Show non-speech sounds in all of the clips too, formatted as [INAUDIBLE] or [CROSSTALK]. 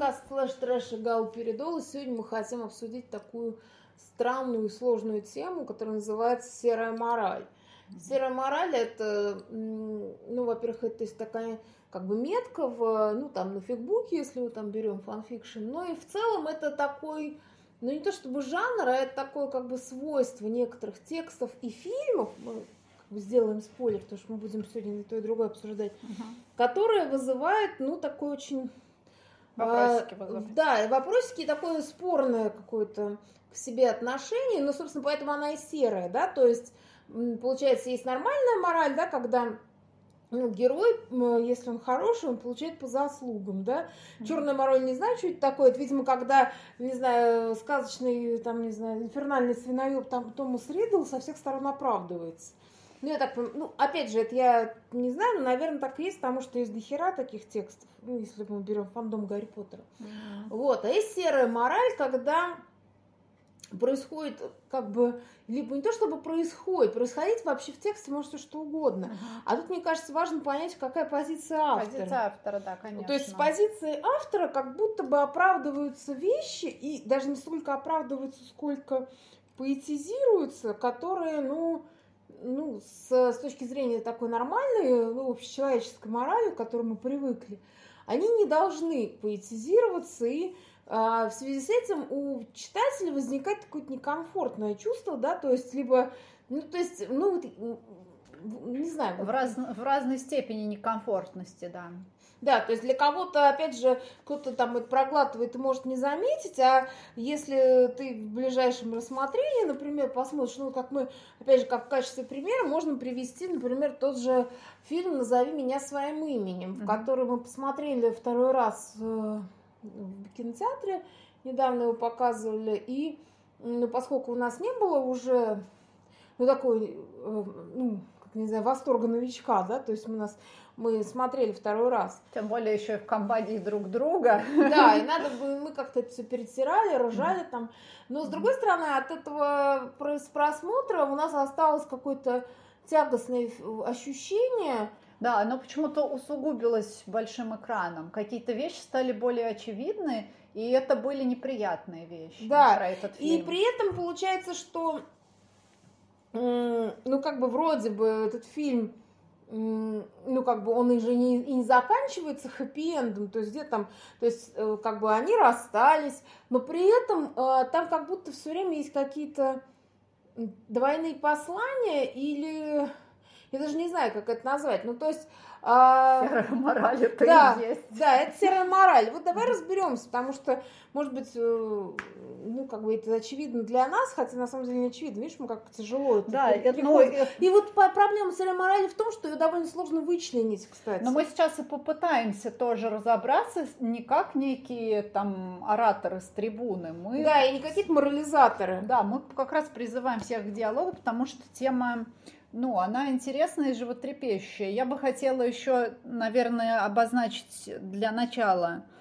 подкаст Флеш, трэш и передоз. И сегодня мы хотим обсудить такую странную и сложную тему, которая называется серая мораль. Серая мораль это, ну, во-первых, это есть такая как бы метка в, ну, там, на Фикбуке, если мы там берем фанфикшн, но и в целом это такой, ну, не то чтобы жанр, а это такое как бы свойство некоторых текстов и фильмов, мы сделаем спойлер, потому что мы будем сегодня и то и другое обсуждать, угу. которое вызывает, ну, такой очень... Вопросики а, Да, вопросики такое спорное какое-то к себе отношение, но, собственно, поэтому она и серая, да, то есть, получается, есть нормальная мораль, да, когда ну, герой, если он хороший, он получает по заслугам, да. Черная мораль не знаю, что это такое. Это, видимо, когда, не знаю, сказочный, там, не знаю, инфернальный свиноеб там Томас Ридл со всех сторон оправдывается. Ну, я так ну, опять же, это я не знаю, но, наверное, так и есть, потому что есть дохера таких текстов, ну, если мы берем фандом Гарри Поттера. Mm-hmm. Вот, а есть серая мораль, когда происходит как бы, либо не то чтобы происходит, происходить вообще в тексте может все что угодно. Uh-huh. А тут, мне кажется, важно понять, какая позиция автора. Позиция автора, да, конечно. То есть с позиции автора как будто бы оправдываются вещи, и даже не столько оправдываются, сколько поэтизируются, которые, ну, ну, с, с точки зрения такой нормальной, ну, общечеловеческой морали, к которой мы привыкли, они не должны поэтизироваться, и а, в связи с этим у читателя возникает какое-то некомфортное чувство, да, то есть либо, ну, то есть, ну, вот, не знаю. В, раз, в разной степени некомфортности, да. Да, то есть для кого-то, опять же, кто-то там это проглатывает и может не заметить, а если ты в ближайшем рассмотрении, например, посмотришь, ну, как мы, опять же, как в качестве примера, можно привести, например, тот же фильм «Назови меня своим именем», mm-hmm. в который мы посмотрели второй раз э, в кинотеатре, недавно его показывали, и, ну, поскольку у нас не было уже, ну, такой, э, ну, как не знаю, восторга новичка, да, то есть у нас мы смотрели второй раз. Тем более еще и в компании друг друга. Да, [LAUGHS] и надо бы, мы как-то все перетирали, ржали там. Но с другой стороны, от этого просмотра у нас осталось какое-то тягостное ощущение. Да, оно почему-то усугубилось большим экраном. Какие-то вещи стали более очевидны, и это были неприятные вещи да. про этот фильм. И при этом получается, что ну, как бы вроде бы этот фильм ну, как бы он же не, и не заканчивается хэппи-эндом, то есть где там, то есть э, как бы они расстались, но при этом э, там как будто все время есть какие-то двойные послания или я даже не знаю, как это назвать, ну то есть а, серая мораль это да, и есть. Да, это серая мораль. Вот давай разберемся, потому что, может быть, э, ну, как бы это очевидно для нас, хотя на самом деле не очевидно. Видишь, мы как тяжело это Да, это, ну. И вот проблема серой морали в том, что ее довольно сложно вычленить, кстати. Но мы сейчас и попытаемся тоже разобраться, не как некие там ораторы с трибуны. Мы... Да, и не какие-то морализаторы. Да, мы как раз призываем всех к диалогу, потому что тема ну, она интересная и животрепещущая. Я бы хотела еще, наверное, обозначить для начала э,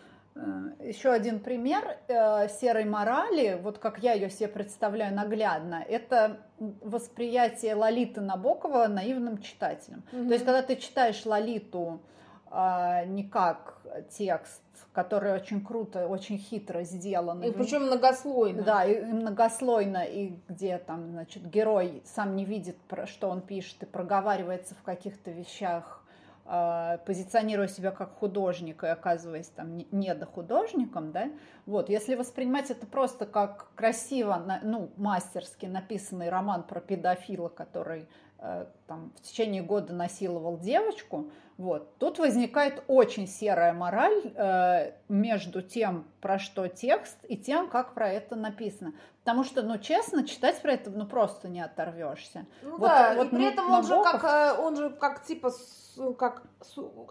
еще один пример э, серой морали, вот как я ее себе представляю наглядно, это восприятие Лолиты Набокова наивным читателем. Mm-hmm. То есть, когда ты читаешь Лолиту э, не как текст который очень круто, очень хитро сделан. И причем многослойно. Да, и, многослойно, и где там, значит, герой сам не видит, что он пишет, и проговаривается в каких-то вещах, позиционируя себя как художник и оказываясь там недохудожником, да, вот, если воспринимать это просто как красиво, ну, мастерски написанный роман про педофила, который э, там в течение года насиловал девочку, вот. Тут возникает очень серая мораль э, между тем, про что текст, и тем, как про это написано. Потому что, ну, честно, читать про это, ну, просто не оторвешься. Ну вот, да, вот и при этом он же, как, э, он же как, типа, как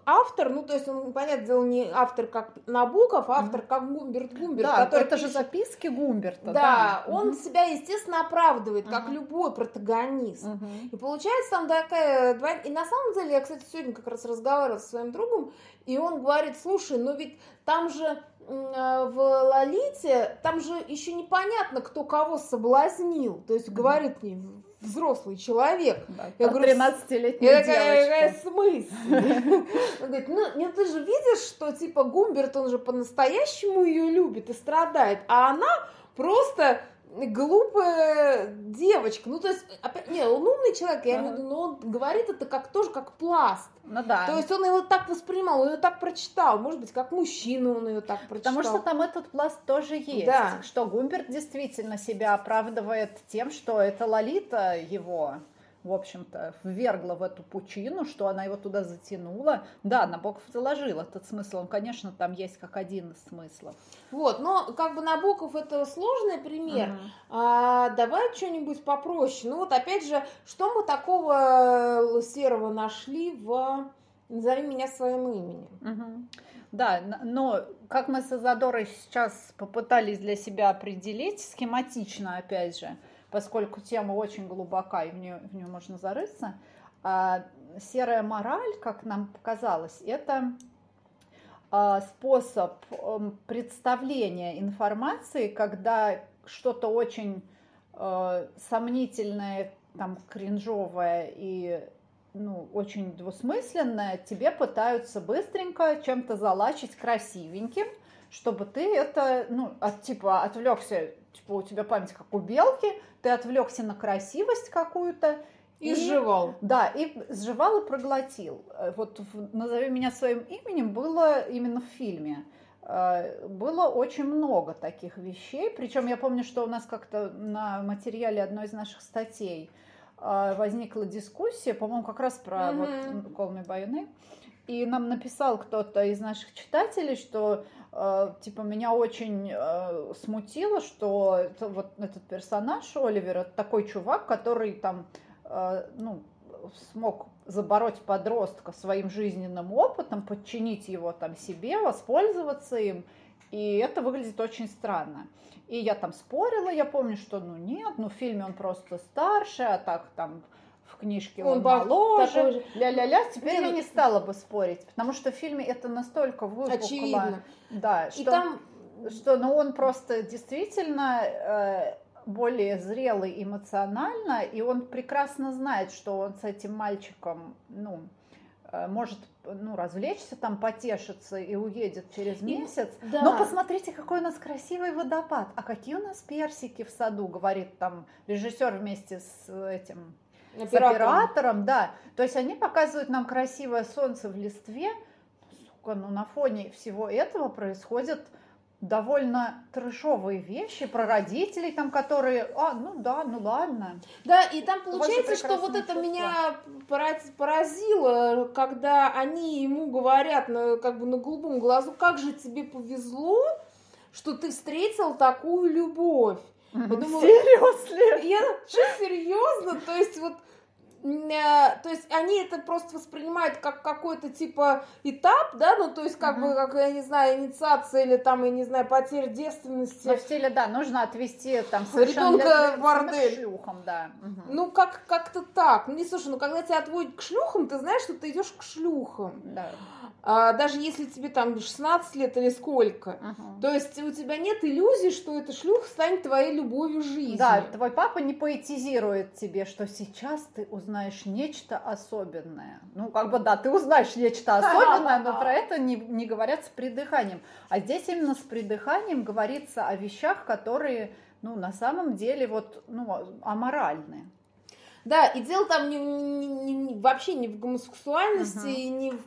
автор, ну, то есть он, понятное дело, не автор как Набоков, а автор как Гумберт Гумберт. Да, который это пишет... же записки Гумберта. Да, да. он угу. себя, естественно, оправдывает, как любой протагонист. Угу. И получается там такая... И на самом деле, я, кстати, сегодня как раз разговаривала со своим другом, и он говорит, слушай, ну ведь там же э, в Лолите, там же еще непонятно, кто кого соблазнил. То есть, говорит мне взрослый человек. Да, Я говорю, 13-летнюю Я такая, какая девочку. смысл? Он говорит, ну, нет, ты же видишь, что, типа, Гумберт, он же по-настоящему ее любит и страдает, а она просто глупая девочка. Ну, то есть, опять, не, он умный человек, я имею в виду, но он говорит это как тоже как пласт. Ну да. То есть он его так воспринимал, он ее так прочитал. Может быть, как мужчина он ее так прочитал. Потому что там этот пласт тоже есть. Да. Что Гумберт действительно себя оправдывает тем, что это Лолита его, в общем-то, ввергла в эту пучину, что она его туда затянула. Да, Набоков заложил этот смысл. Он, конечно, там есть как один из смыслов. Вот, но как бы Набоков это сложный пример. Мгм. А, давай что-нибудь попроще. Ну вот опять же, что мы такого серого нашли в «Назови меня своим именем»? Мгм. Да, но как мы с Азадорой сейчас попытались для себя определить, схематично, опять же, поскольку тема очень глубока и в нее, в нее можно зарыться, а, серая мораль, как нам показалось, это а, способ эм, представления информации, когда что-то очень э, сомнительное, там, кринжовое и ну, очень двусмысленное, тебе пытаются быстренько чем-то залачить красивеньким, чтобы ты это, ну, от, типа, отвлекся, типа, у тебя память как у белки, ты отвлекся на красивость какую-то, И сживал. да, и сживал и проглотил. Э, Вот в «Назови меня своим именем» было именно в фильме. Э, Было очень много таких вещей. Причем я помню, что у нас как-то на материале одной из наших статей э, возникла дискуссия, по-моему, как раз про Мгм. вот Call Me By. И нам написал кто-то из наших читателей, что типа меня очень э, смутило, что это, вот этот персонаж Оливер, это такой чувак, который там э, ну, смог забороть подростка своим жизненным опытом, подчинить его там себе, воспользоваться им. И это выглядит очень странно. И я там спорила, я помню, что ну нет, ну в фильме он просто старше, а так там в книжке он, Он моложе. Ля-ля-ля, теперь я Не, стала бы спорить, потому что в фильме это настолько выпукло. Очевидно. Да, И что, там что ну, он просто действительно э, более зрелый эмоционально, и он прекрасно знает, что он с этим мальчиком, ну, э, может ну, развлечься, там, потешиться и уедет через месяц. да. Но посмотрите, какой у нас красивый водопад. А какие у нас персики в саду, говорит там режиссер вместе с этим с оператором. оператором, да. То есть они показывают нам красивое солнце в листве. Сука, ну на фоне всего этого происходят довольно трэшовые вещи про родителей, там, которые, а, ну да, ну ладно. Да, и там получается, что вот это чувства. меня пора- поразило, когда они ему говорят, на, как бы на голубом глазу, как же тебе повезло, что ты встретил такую любовь. Думаю- Серьезно? Я, что, серьезно? То есть вот то есть они это просто воспринимают как какой-то типа этап, да, ну то есть как Мгм. бы, как, я не знаю, инициация или там, я не знаю, потеря девственности. Ну, в стиле, да, нужно отвести там [LAUGHS] совершенно Ребенка в бордель. шлюхам, да. Мгм. Ну, как, как-то так. Ну, не слушай, ну, когда тебя отводят к шлюхам, ты знаешь, что ты идешь к шлюхам. Да. А, даже если тебе там 16 лет или сколько. Мгм. То есть у тебя нет иллюзий, что эта шлюха станет твоей любовью жизни. Да, твой папа не поэтизирует тебе, что сейчас ты узнаешь нечто особенное. Ну, как бы да, ты узнаешь нечто особенное, но про это не, не говорят с придыханием. А здесь именно с придыханием говорится о вещах, которые, ну, на самом деле, вот, ну, аморальны. Да, и дело там не, не- не- вообще не в гомосексуальности, Мгм. и не в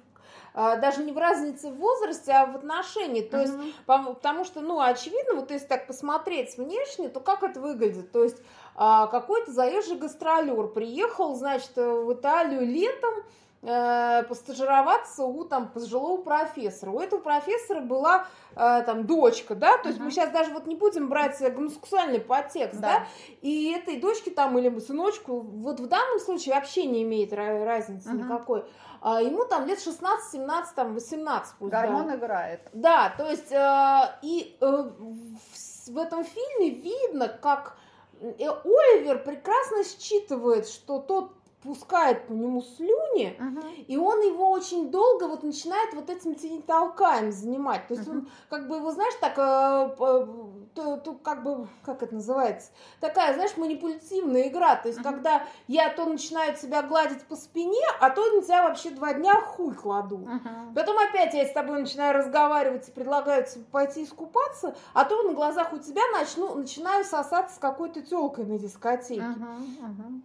а, даже не в разнице в возрасте, а в отношении. То есть Мгм. Пом- Потому что, ну, очевидно, вот если так посмотреть внешне, то как это выглядит? То есть какой-то заезжий гастролер приехал, значит, в Италию летом э, постажироваться у там пожилого профессора. У этого профессора была э, там дочка, да, то есть Мгм. мы сейчас даже вот не будем брать гомосексуальный подтекст, да. Да. и этой дочке там или сыночку вот в данном случае вообще не имеет ра- разницы Мгм. никакой. А ему там лет 16, 17, там 18 пусть, да. Гормон играет. Да, то есть э, и э, в, этом фильме видно, как Оливер прекрасно считывает, что тот пускает по нему слюни, uh-huh. и он его очень долго вот начинает вот этим толкаем занимать. То есть uh-huh. он как бы его, знаешь, так, э, то, то, как бы, как это называется, такая, знаешь, манипулятивная игра. То есть uh-huh. когда я то начинаю тебя гладить по спине, а то на тебя вообще два дня хуй кладу. Uh-huh. Потом опять я с тобой начинаю разговаривать и предлагаю тебе пойти искупаться, а то на глазах у тебя начну, начинаю сосаться с какой-то телкой на дискотеке. Uh-huh. Uh-huh.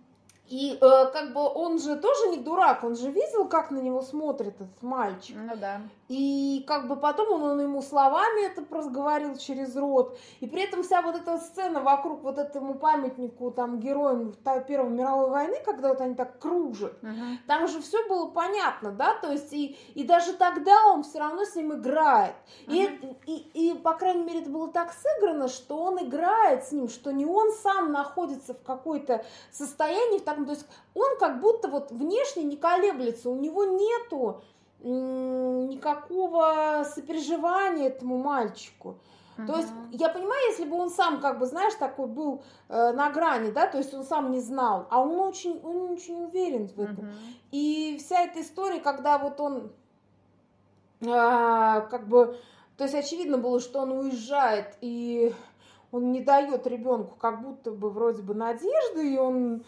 И э, как бы он же тоже не дурак, он же видел, как на него смотрит этот мальчик. Ну да. И как бы потом он, он ему словами это разговорил через рот. И при этом вся вот эта сцена вокруг вот этому памятнику там героям Первой мировой войны, когда вот они так кружат, угу. там же все было понятно, да, то есть и, и даже тогда он все равно с ним играет. Угу. И, и, и, по крайней мере, это было так сыграно, что он играет с ним, что не он сам находится в какой-то состоянии, в таком, то есть он как будто вот внешне не колеблется, у него нету никакого сопереживания этому мальчику. То есть я понимаю, если бы он сам, как бы, знаешь, такой был э, на грани, да, то есть он сам не знал, а он очень, он очень уверен в этом. Uh-huh. И вся эта история, когда вот он, э, как бы, то есть очевидно было, что он уезжает и он не дает ребенку как будто бы вроде бы надежды, и он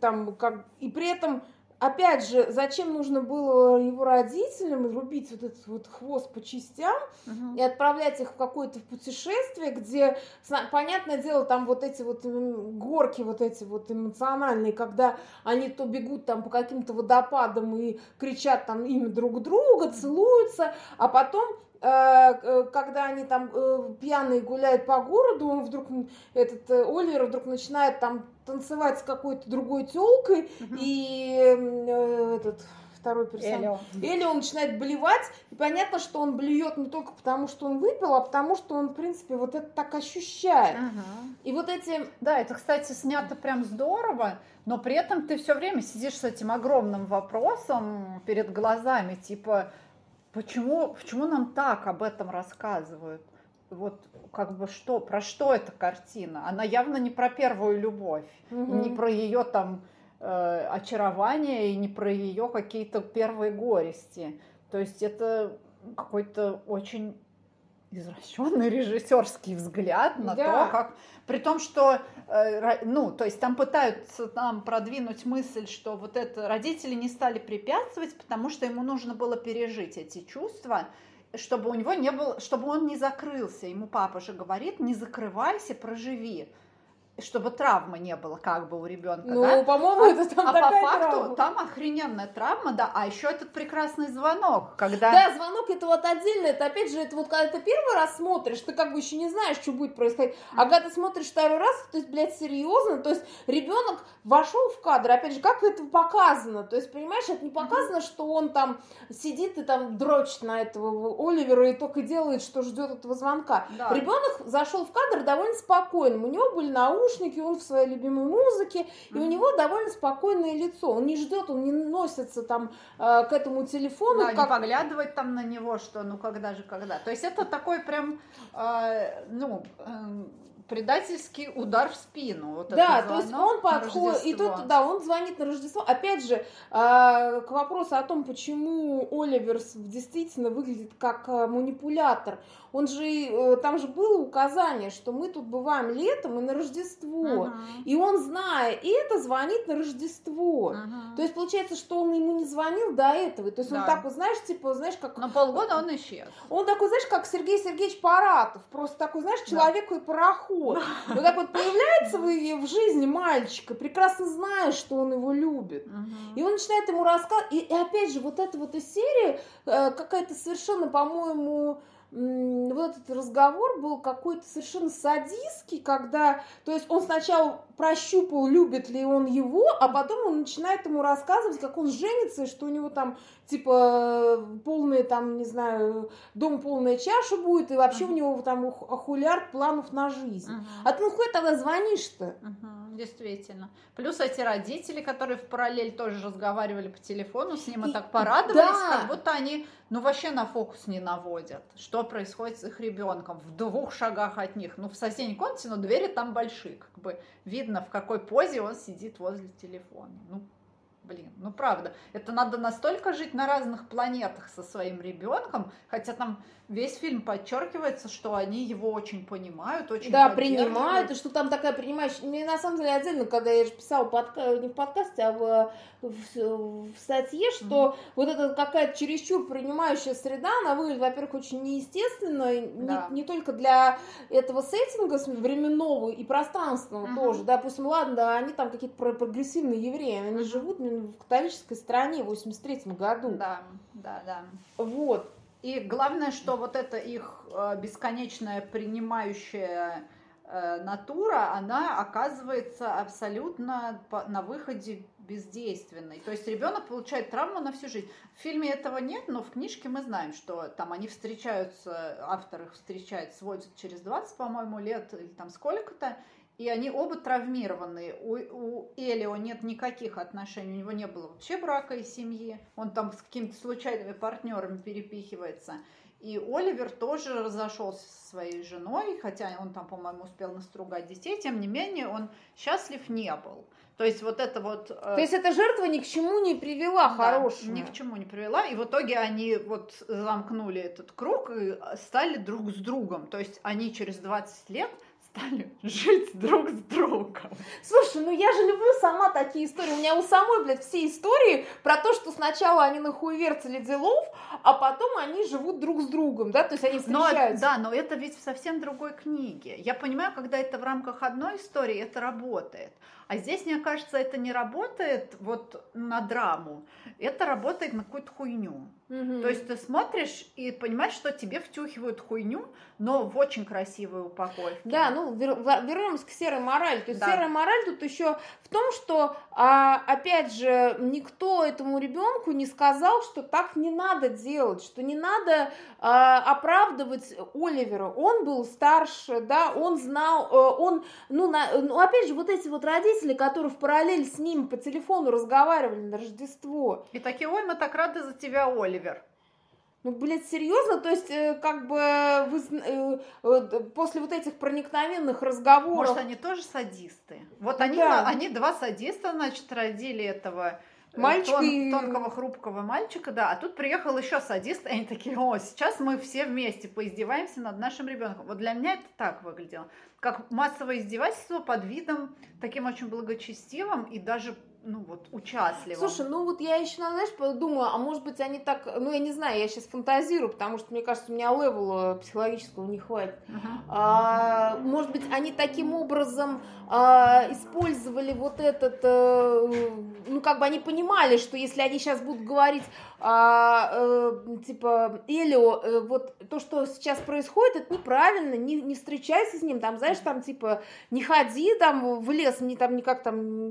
там как и при этом опять же, зачем нужно было его родителям рубить вот этот вот хвост по частям угу. и отправлять их в какое-то путешествие, где, понятное дело, там вот эти вот горки, вот эти вот эмоциональные, когда они то бегут там по каким-то водопадам и кричат там имя друг друга, целуются, а потом когда они там э, пьяные гуляют по городу, он вдруг, этот Оливер вдруг начинает там танцевать с какой-то другой телкой, и э, этот второй персонаж. Элио. Элио начинает блевать, и понятно, что он блюет не только потому, что он выпил, а потому, что он, в принципе, вот это так ощущает. Ага. И вот эти... Да, это, кстати, снято прям здорово, но при этом ты все время сидишь с этим огромным вопросом перед глазами, типа, почему, почему нам так об этом рассказывают? вот как бы что, про что эта картина? Она явно не про первую любовь, угу. не про ее там э, очарование и не про ее какие-то первые горести. То есть это какой-то очень извращенный режиссерский взгляд на да. то, как при том, что э, ну, то есть там пытаются там продвинуть мысль, что вот это родители не стали препятствовать, потому что ему нужно было пережить эти чувства, чтобы у него не было, чтобы он не закрылся. Ему папа же говорит, не закрывайся, проживи чтобы травмы не было как бы у ребенка, ну, да? по-моему, а, это там а такая по факту травма. там охрененная травма, да, а еще этот прекрасный звонок, когда... Да, звонок это вот отдельно, это опять же, это вот когда ты первый раз смотришь, ты как бы еще не знаешь, что будет происходить, а когда ты смотришь второй раз, то есть, блядь, серьезно, то есть ребенок вошел в кадр, опять же, как это показано, то есть, понимаешь, это не показано, что он там сидит и там дрочит на этого Оливера и только делает, что ждет этого звонка. Да. Ребенок зашел в кадр довольно спокойным, у него были наушники, он в своей любимой музыке, и у него довольно спокойное лицо. Он не ждет, он не носится там э, к этому телефону. Да, как... не поглядывает там на него, что ну когда же, когда. То есть это такой прям, э, ну, э, предательский удар в спину. Вот да, то есть он подходит, и тут, да, он звонит на Рождество. Опять же, э, к вопросу о том, почему Оливерс действительно выглядит как э, манипулятор. Он же, э, там же было указание, что мы тут бываем летом и на Рождество. Uh-huh. И он, зная это, звонит на Рождество. Uh-huh. То есть получается, что он ему не звонил до этого. То есть да. он так вот, знаешь, типа, знаешь, как... На полгода он исчез. Он такой, знаешь, как Сергей Сергеевич Паратов. Просто такой, знаешь, человек да. и пароход. Вот так вот появляется в жизни мальчика, прекрасно зная, что он его любит. И он начинает ему рассказывать. И, и опять же, вот эта вот серия э, какая-то совершенно, по-моему, вот этот разговор был какой-то совершенно садистский, когда, то есть он сначала прощупал, любит ли он его, а потом он начинает ему рассказывать, как он женится, и что у него там, типа, полные, там, не знаю, дом полная чаша будет, и вообще uh-huh. у него там хулиард планов на жизнь. Uh-huh. А ты ну хуй тогда звонишь-то? Uh-huh, действительно. Плюс эти родители, которые в параллель тоже разговаривали по телефону, с ним и, так порадовались, да. как будто они, ну, вообще на фокус не наводят. Что происходит с их ребенком в двух шагах от них? Ну, в соседней комнате, но двери там большие, как бы видно, в какой позе он сидит возле телефона. Ну, Блин, ну правда, это надо настолько жить на разных планетах со своим ребенком, хотя там весь фильм подчеркивается, что они его очень понимают, очень Да, принимают, и что там такая принимающая... Мне на самом деле отдельно, когда я же писала подка... не в подкасте, а в, в, в статье, что mm-hmm. вот эта какая-то чересчур принимающая среда, она выглядит, во-первых, очень неестественно, да. не, не только для этого сеттинга временного и пространственного mm-hmm. тоже. Допустим, ладно, да, они там какие-то прогрессивные евреи, они mm-hmm. живут в католической стране в 83 году. Да, да, да. Вот. И главное, что вот эта их э, бесконечная принимающая э, натура, она оказывается абсолютно на выходе бездейственной. То есть ребенок получает травму на всю жизнь. В фильме этого нет, но в книжке мы знаем, что там они встречаются, автор их встречает, сводит через 20, по-моему, лет или там сколько-то, и они оба травмированы. У, у Элио нет никаких отношений, у него не было вообще брака и семьи. Он там с какими-то случайными партнерами перепихивается. И Оливер тоже разошелся со своей женой, хотя он там, по-моему, успел настругать детей, тем не менее он счастлив не был. То есть вот это вот... Э, То есть эта жертва ни к чему не привела да, хорошего. ни к чему не привела. И в итоге они вот замкнули этот круг и стали друг с другом. То есть они через 20 лет стали [LAUGHS] жить друг с другом. Слушай, ну я же люблю сама такие истории. У меня у самой, блядь, все истории про то, что сначала они нахуеверцали делов, а потом они живут друг с другом, да, то есть они встречаются. Но, да, но это ведь в совсем другой книге. Я понимаю, когда это в рамках одной истории, это работает. А здесь, мне кажется, это не работает вот на драму, это работает на какую-то хуйню. Угу. То есть ты смотришь и понимаешь, что тебе втюхивают хуйню, но в очень красивой упаковке. Да, ну вер- вернемся к серой морали. То есть да. серая мораль тут еще в том, что а, опять же никто этому ребенку не сказал, что так не надо делать, что не надо а, оправдывать Оливера. Он был старше, да, он знал, э, он, ну, на, ну опять же вот эти вот родители, которые в параллель с ним по телефону разговаривали на Рождество. И такие, ой, мы так рады за тебя, Оливер. Ну, блядь, серьезно? То есть, э, как бы, вы, э, после вот этих проникновенных разговоров... Может, они тоже садисты? Вот они, да. они два садиста, значит, родили этого э, Мальчика тон, и... тонкого, хрупкого мальчика, да. А тут приехал еще садист, [LAUGHS] и они такие, о, сейчас мы все вместе поиздеваемся над нашим ребенком. Вот для меня это так выглядело. Как массовое издевательство под видом таким очень благочестивым и даже ну вот участливым. Слушай, ну вот я еще, знаешь, подумала, а может быть они так, ну я не знаю, я сейчас фантазирую, потому что мне кажется, у меня левела психологического не хватит. Uh-huh. А, может быть они таким образом а, использовали вот этот, а, ну как бы они понимали, что если они сейчас будут говорить, а, а, типа, Элио, э, вот то, что сейчас происходит, это неправильно, не, не встречайся с ним, там, знаешь, там, типа, не ходи там в лес, не там никак там,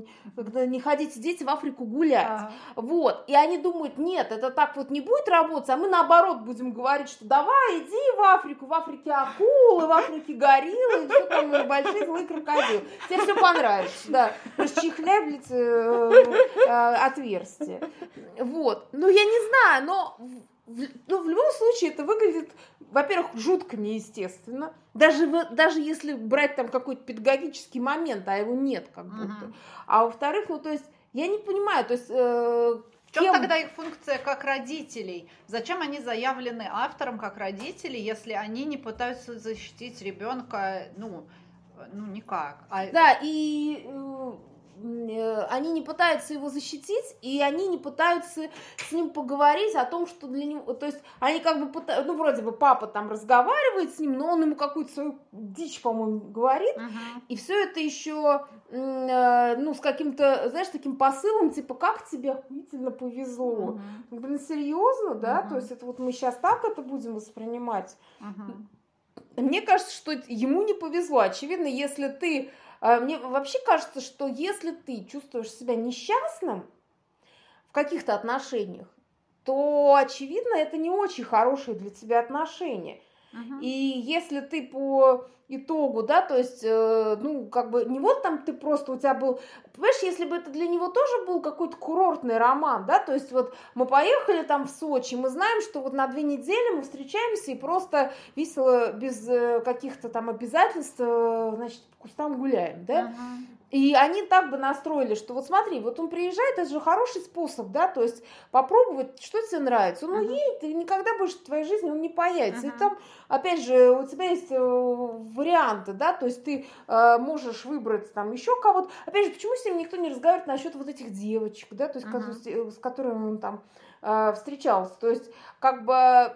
не ходите дети в Африку гулять. А. Вот, и они думают, нет, это так вот не будет работать, а мы наоборот будем говорить, что давай, иди в Африку, в Африке акулы, в Африке гориллы, все там большие злые крокодилы тебе все понравится, да. Расчехляй, блядь, э, э, отверстие. Вот. Ну, я не знаю, но ну, в любом случае это выглядит, во-первых, жутко неестественно. Даже, даже если брать там какой-то педагогический момент, а его нет как будто. Uh-huh. А во-вторых, ну, то есть, я не понимаю, то есть... Э, в чем тогда их функция как родителей? Зачем они заявлены автором как родители, если они не пытаются защитить ребенка, ну, ну, никак. А... Да, и э, э, они не пытаются его защитить, и они не пытаются с ним поговорить о том, что для него, то есть они как бы пытаются, ну вроде бы папа там разговаривает с ним, но он ему какую-то свою дичь, по-моему, говорит, uh-huh. и все это еще, э, ну с каким-то, знаешь, таким посылом, типа, как тебе охуительно повезло, uh-huh. блин, серьезно, да, uh-huh. то есть это вот мы сейчас так это будем воспринимать. Uh-huh. Мне кажется, что ему не повезло. Очевидно, если ты... А, мне вообще кажется, что если ты чувствуешь себя несчастным в каких-то отношениях, то, очевидно, это не очень хорошие для тебя отношения. И если ты по итогу, да, то есть, э, ну, как бы, не вот там ты просто, у тебя был, понимаешь, если бы это для него тоже был какой-то курортный роман, да, то есть вот мы поехали там в Сочи, мы знаем, что вот на две недели мы встречаемся и просто весело, без э, каких-то там обязательств, э, значит, по кустам гуляем, да, uh-huh. И они так бы настроили, что вот смотри, вот он приезжает, это же хороший способ, да, то есть попробовать, что тебе нравится. Ну, uh-huh. едет, и никогда больше в твоей жизни он не появится. Uh-huh. И там, опять же, у тебя есть э, варианты, да, то есть ты э, можешь выбрать там еще кого-то. Опять же, почему с ним никто не разговаривает насчет вот этих девочек, да, то есть uh-huh. с которыми он там э, встречался. То есть, как бы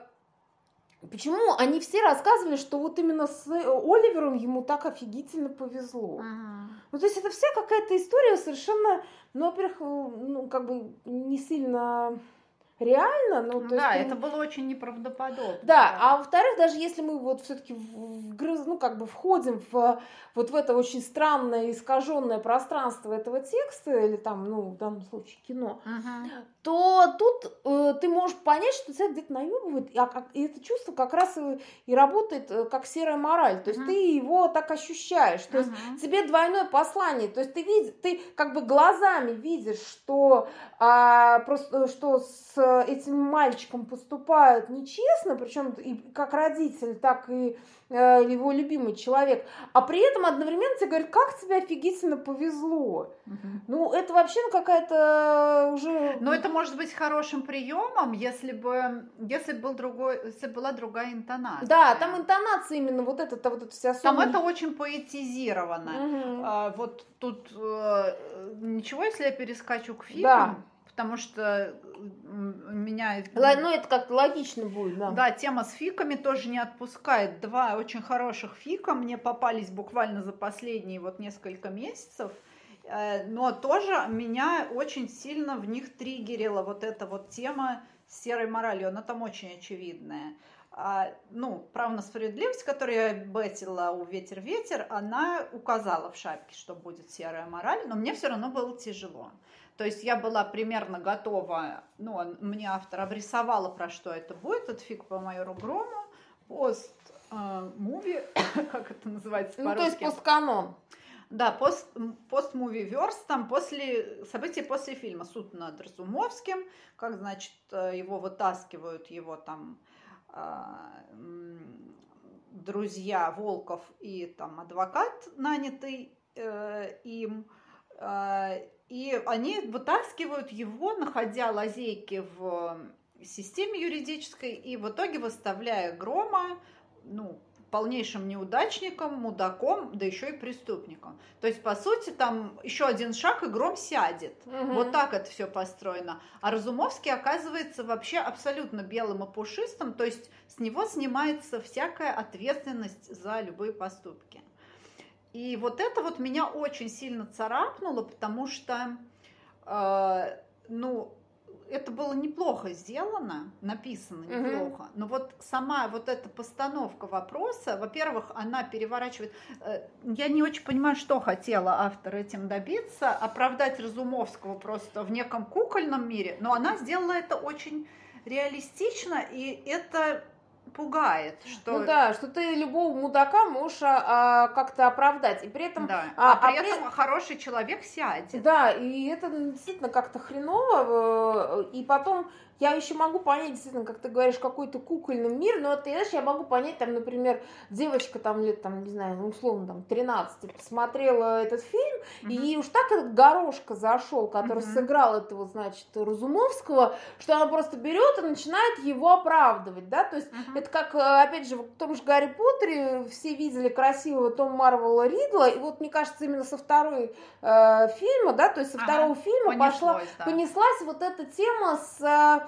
Почему они все рассказывали, что вот именно с э, Оливером ему так офигительно повезло? Ага. Ну, то есть это вся какая-то история совершенно, ну, во-первых, э, ну, как бы не сильно реально. Ну, то да, есть, это было очень неправдоподобно. Да, да. а во-вторых, даже если мы вот все-таки вгрыз, ну, как бы входим в вот в это очень странное, искаженное пространство этого текста, или там, ну, в данном случае кино, uh-huh. То тут э, ты можешь понять, что тебя где-то наебывает, а, как, и это чувство как раз и, и работает э, как серая мораль. То есть uh-huh. ты его так ощущаешь. То uh-huh. есть тебе двойное послание. То есть ты видишь, ты как бы глазами видишь, что а, просто что с этим мальчиком поступают нечестно, причем и как родитель, так и его любимый человек, а при этом одновременно тебе говорят, как тебе офигительно повезло. Угу. Ну, это вообще ну, какая-то уже... Но это может быть хорошим приемом, если бы, если был другой, если была другая интонация. Да, там интонация именно вот эта, вот эта вся сумма. Там это очень поэтизировано. Угу. А, вот тут э, ничего, если я перескочу к фильму. Да потому что меня... Ну, это как-то логично будет, да. Да, тема с фиками тоже не отпускает. Два очень хороших фика мне попались буквально за последние вот несколько месяцев. Э, но тоже меня очень сильно в них триггерила вот эта вот тема с серой моралью. Она там очень очевидная. А, ну, право на справедливость, которую я бетила у «Ветер-ветер», она указала в шапке, что будет серая мораль, но мне все равно было тяжело. То есть я была примерно готова, ну, мне автор обрисовала, про что это будет, этот фиг по майору Грому, пост муви, [COUGHS] как это называется по-русски? Ну, то есть постканон. Да, пост, пост муви верс, там после событий после фильма суд над Разумовским, как, значит, его вытаскивают, его там а, друзья Волков и там адвокат нанятый э, им, э, и они вытаскивают его, находя лазейки в системе юридической, и в итоге выставляя Грома, ну, полнейшим неудачником, мудаком, да еще и преступником. То есть, по сути, там еще один шаг, и Гром сядет. Угу. Вот так это все построено. А Разумовский оказывается вообще абсолютно белым и пушистым, то есть с него снимается всякая ответственность за любые поступки. И вот это вот меня очень сильно царапнуло, потому что, э, ну, это было неплохо сделано, написано неплохо, угу. но вот сама вот эта постановка вопроса, во-первых, она переворачивает. Э, я не очень понимаю, что хотела автор этим добиться, оправдать Разумовского просто в неком кукольном мире, но она сделала это очень реалистично, и это пугает, что... Ну да, что ты любого мудака можешь а, а, как-то оправдать, и при этом... Да. А, а, а при а этом при... хороший человек сядет. Да, и это действительно как-то хреново, э, и потом я еще могу понять, действительно, как ты говоришь, какой-то кукольный мир, но ты знаешь, я могу понять, там, например, девочка там лет, там, не знаю, ну, условно, там, 13, посмотрела этот фильм, uh-huh. и уж так этот горошка зашел, который uh-huh. сыграл этого, значит, Разумовского, что она просто берет и начинает его оправдывать, да, то есть uh-huh. это как, э, опять же, в том же Гарри Поттере все видели красивого Том Марвела Ридла, и вот, мне кажется, именно со второй э, фильма, да, то есть со второго фильма пошла, да. понеслась вот эта тема с Э,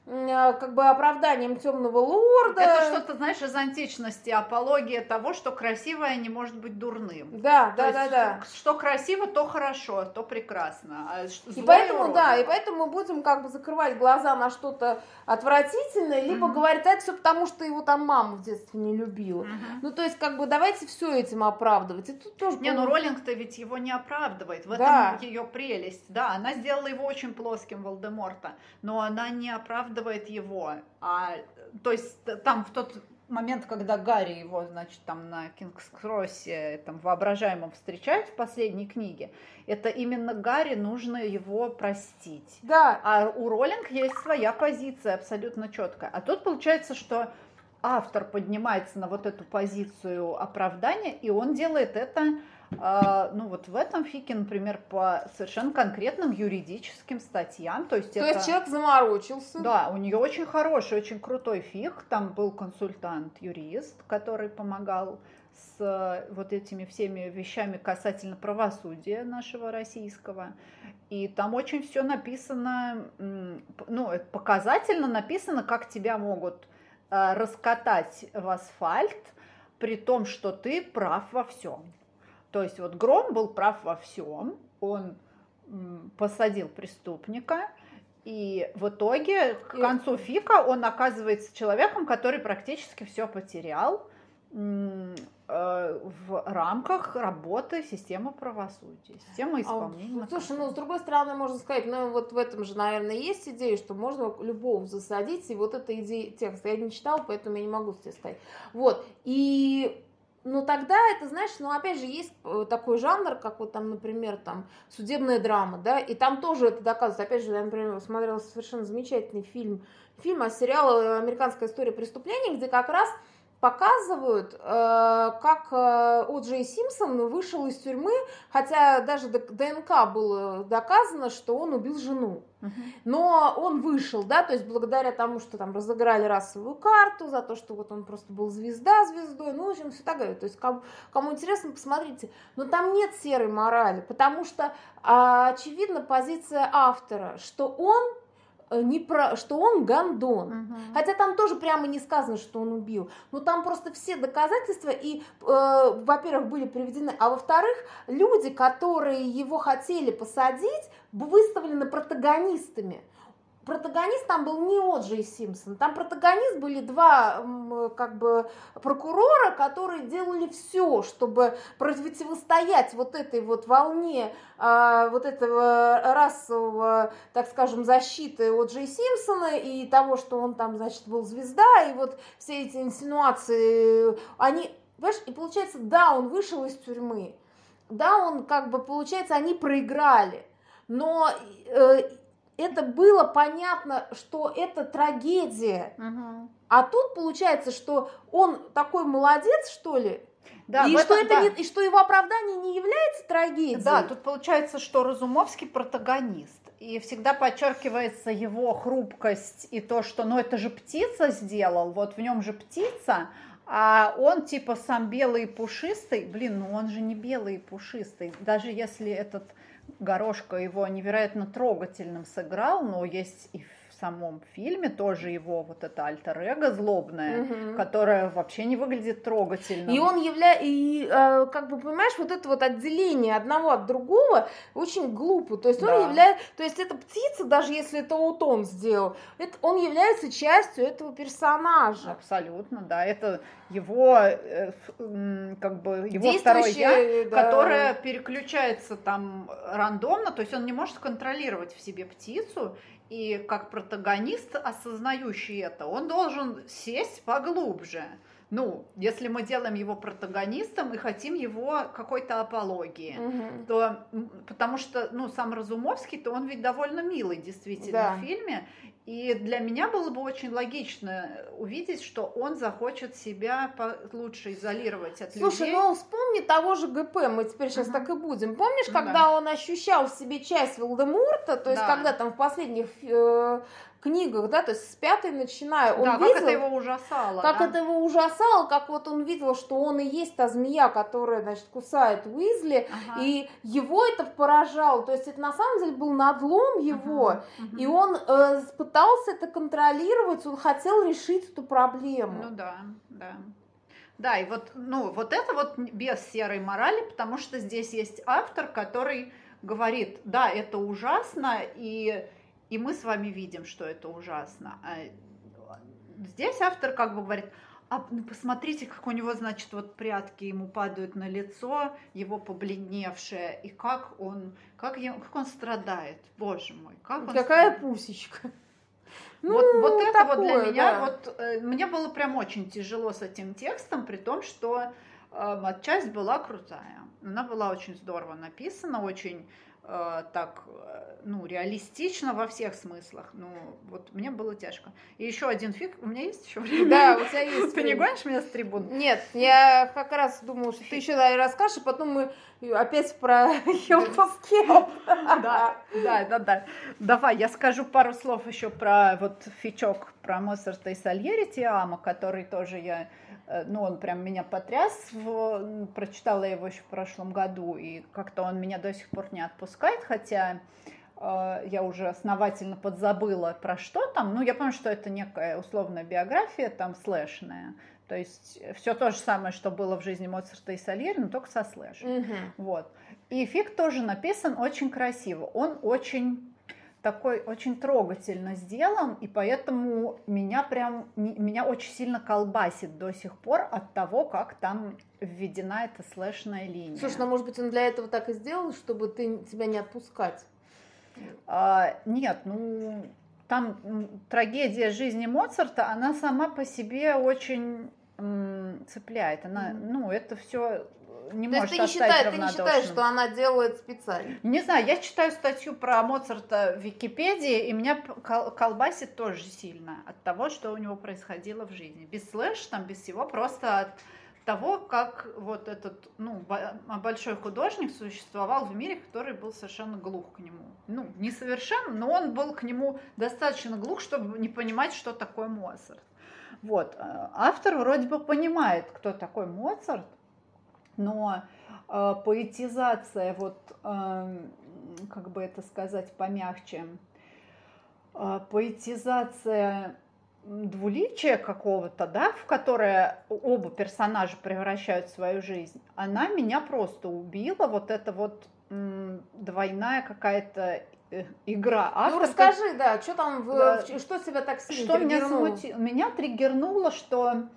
как бы оправданием темного лорда. Это что-то, знаешь, из античности, апология того, что красивое не может быть дурным. Да, то да, да, да. Что красиво, то хорошо, то прекрасно. А и поэтому, да, и поэтому мы будем как бы закрывать глаза на что-то отвратительное, либо угу. говорить, это все потому, что его там мама в детстве не любила. Угу. Ну, то есть, как бы, давайте все этим оправдывать. И тут тоже... Не, ну Роллинг-то ведь его не оправдывает. В этом да. ее прелесть. Да, она сделала его очень плоским, Волдеморта, но она не оправдывает его. А, то есть, там в тот момент, когда Гарри его, значит, там на Кингс-Кроссе, там, воображаемом встречает в последней книге, это именно Гарри нужно его простить. Да. А у Роллинг есть своя позиция абсолютно четкая. А тут получается, что автор поднимается на вот эту позицию оправдания, и он делает это ну вот в этом фике, например, по совершенно конкретным юридическим статьям. То есть, то это... есть человек заморочился. Да, у нее очень хороший, очень крутой фиг. Там был консультант-юрист, который помогал с вот этими всеми вещами касательно правосудия нашего российского. И там очень все написано, ну, показательно написано, как тебя могут а, раскатать в асфальт, при том, что ты прав во всем. То есть вот Гром был прав во всем, он посадил преступника, и в итоге к концу фика он оказывается человеком, который практически все потерял э, в рамках работы системы правосудия, системы а, исполнения. А, слушай, ну с другой стороны можно сказать, ну вот в этом же, наверное, есть идея, что можно любого засадить, и вот эта идея текста я не читала, поэтому я не могу тебе сказать. Вот, и но тогда это, знаешь, ну, опять же, есть э, такой жанр, как вот там, например, там, судебная драма, да, и там тоже это доказывается. Опять же, я, например, смотрела совершенно замечательный фильм, фильм, а сериал «Американская история преступлений», где как раз показывают, э, как э, О. Джей Симпсон вышел из тюрьмы, хотя даже ДНК было доказано, что он убил жену. Но он вышел, да, то есть благодаря тому, что там разыграли расовую карту, за то, что вот он просто был звезда звездой, ну, в общем, все так говорит. То есть кому, кому интересно, посмотрите. Но там нет серой морали, потому что а, очевидно позиция автора, что он не про, что он гандон. Угу. Хотя там тоже прямо не сказано, что он убил. Но там просто все доказательства и, э, во-первых, были приведены, а во-вторых, люди, которые его хотели посадить, выставлены протагонистами протагонист там был не Оджей Симпсон, там протагонист были два как бы прокурора, которые делали все, чтобы противостоять вот этой вот волне а, вот этого расового, так скажем, защиты Оджей Симпсона и того, что он там, значит, был звезда, и вот все эти инсинуации, они, понимаешь, и получается, да, он вышел из тюрьмы, да, он как бы, получается, они проиграли, но э, это было понятно, что это трагедия. Угу. А тут получается, что он такой молодец, что ли? Да, и, что этом, это да. не, и что его оправдание не является трагедией. Да, тут получается, что Разумовский протагонист. И всегда подчеркивается его хрупкость и то, что ну это же птица сделал, вот в нем же птица, а он типа сам белый и пушистый. Блин, ну он же не белый и пушистый. Даже если этот Горошко его невероятно трогательным сыграл, но есть и самом фильме тоже его вот это альтер-эго злобное, угу. которое вообще не выглядит трогательно. И он является, и э, как бы понимаешь, вот это вот отделение одного от другого очень глупо. То есть да. он является, то есть эта птица, даже если это вот он сделал, это, он является частью этого персонажа. Абсолютно, да. Это его, э, как бы, его второе я, да. которое переключается там рандомно, то есть он не может контролировать в себе птицу, и как протагонист, осознающий это, он должен сесть поглубже. Ну, если мы делаем его протагонистом и хотим его какой-то апологии, угу. то потому что, ну, сам Разумовский, то он ведь довольно милый действительно да. в фильме, и для меня было бы очень логично увидеть, что он захочет себя лучше изолировать от Слушай, людей. Слушай, ну вспомни того же ГП, мы теперь сейчас uh-huh. так и будем. Помнишь, ну, когда да. он ощущал в себе часть Волдеморта, то есть да. когда там в последних э, книгах, да, то есть с пятой начиная, он да, видел, как это его ужасало. Как да? это его ужасало, как вот он видел, что он и есть та змея, которая, значит, кусает Уизли, ага. и его это поражало, то есть это на самом деле был надлом его, ага. и он э, пытался это контролировать, он хотел решить эту проблему. Ну да, да. Да, и вот, ну, вот это вот без серой морали, потому что здесь есть автор, который говорит, да, это ужасно, и и мы с вами видим, что это ужасно. А здесь автор как бы говорит, а ну, посмотрите, как у него, значит, вот прятки ему падают на лицо, его побледневшее, и как он, как, я, как он страдает, боже мой, как он Какая страдает. пусечка. Ну, [LAUGHS] вот, вот это такое, вот для меня, да. вот э, мне было прям очень тяжело с этим текстом, при том, что э, часть была крутая. Она была очень здорово написана, очень так, э, ну, реалистично во всех смыслах. Ну, вот мне было тяжко. И еще один фиг, у меня есть еще время? Да, у [LAUGHS] тебя есть. Ты не гонишь меня с трибун? Нет, я как раз думала, что ты еще расскажешь, и потом мы опять про [LAUGHS] Хелповский. Да, да, да, да. Давай, я скажу пару слов еще про вот фичок про Моцарта и Сальери Тиама, который тоже я Э, ну, он прям меня потряс, в, прочитала его еще в прошлом году, и как-то он меня до сих пор не отпускает, хотя э, я уже основательно подзабыла про что там, ну, я помню, что это некая условная биография, там, слэшная, то есть все то же самое, что было в жизни Моцарта и Сальери, но только со слэшем, угу. вот. И фиг тоже написан очень красиво, он очень такой очень трогательно сделан, и поэтому меня прям, меня очень сильно колбасит до сих пор от того, как там введена эта слэшная линия. Слушай, ну может быть он для этого так и сделал, чтобы ты тебя не отпускать? А, нет, ну там трагедия жизни Моцарта, она сама по себе очень м, цепляет. Она, mm-hmm. ну это все не То может есть ты не, считаешь, ты не считаешь, что она делает специально? Не знаю, я читаю статью про Моцарта в Википедии, и меня колбасит тоже сильно от того, что у него происходило в жизни. Без слэш, там, без всего, просто от того, как вот этот ну, большой художник существовал в мире, который был совершенно глух к нему. Ну, не совершенно, но он был к нему достаточно глух, чтобы не понимать, что такое Моцарт. Вот. Э, автор вроде бы понимает, кто такой Моцарт, но э, поэтизация, вот, э, как бы это сказать помягче, э, поэтизация двуличия какого-то, да, в которое оба персонажа превращают свою жизнь, она меня просто убила, вот это вот двойная какая-то э, игра. Автор, ну расскажи, да, что там, в, да, что тебя так сильно Что меня смутило? Меня триггернуло, что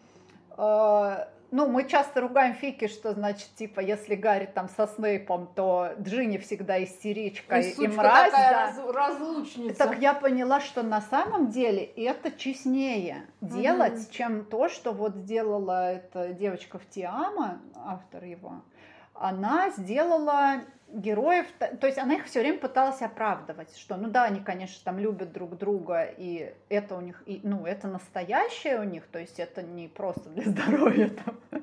э, ну, мы часто ругаем Фики, что значит, типа, если Гарри там со Снейпом, то Джинни всегда истеричка и, и мразь. Такая да. раз, разлучница. Так я поняла, что на самом деле это честнее делать, mm чем то, что вот сделала эта девочка в Тиама, автор его. Она сделала героев, то есть она их все время пыталась оправдывать, что, ну да, они, конечно, там любят друг друга, и это у них, и, ну, это настоящее у них, то есть это не просто для [LAUGHS] здоровья там,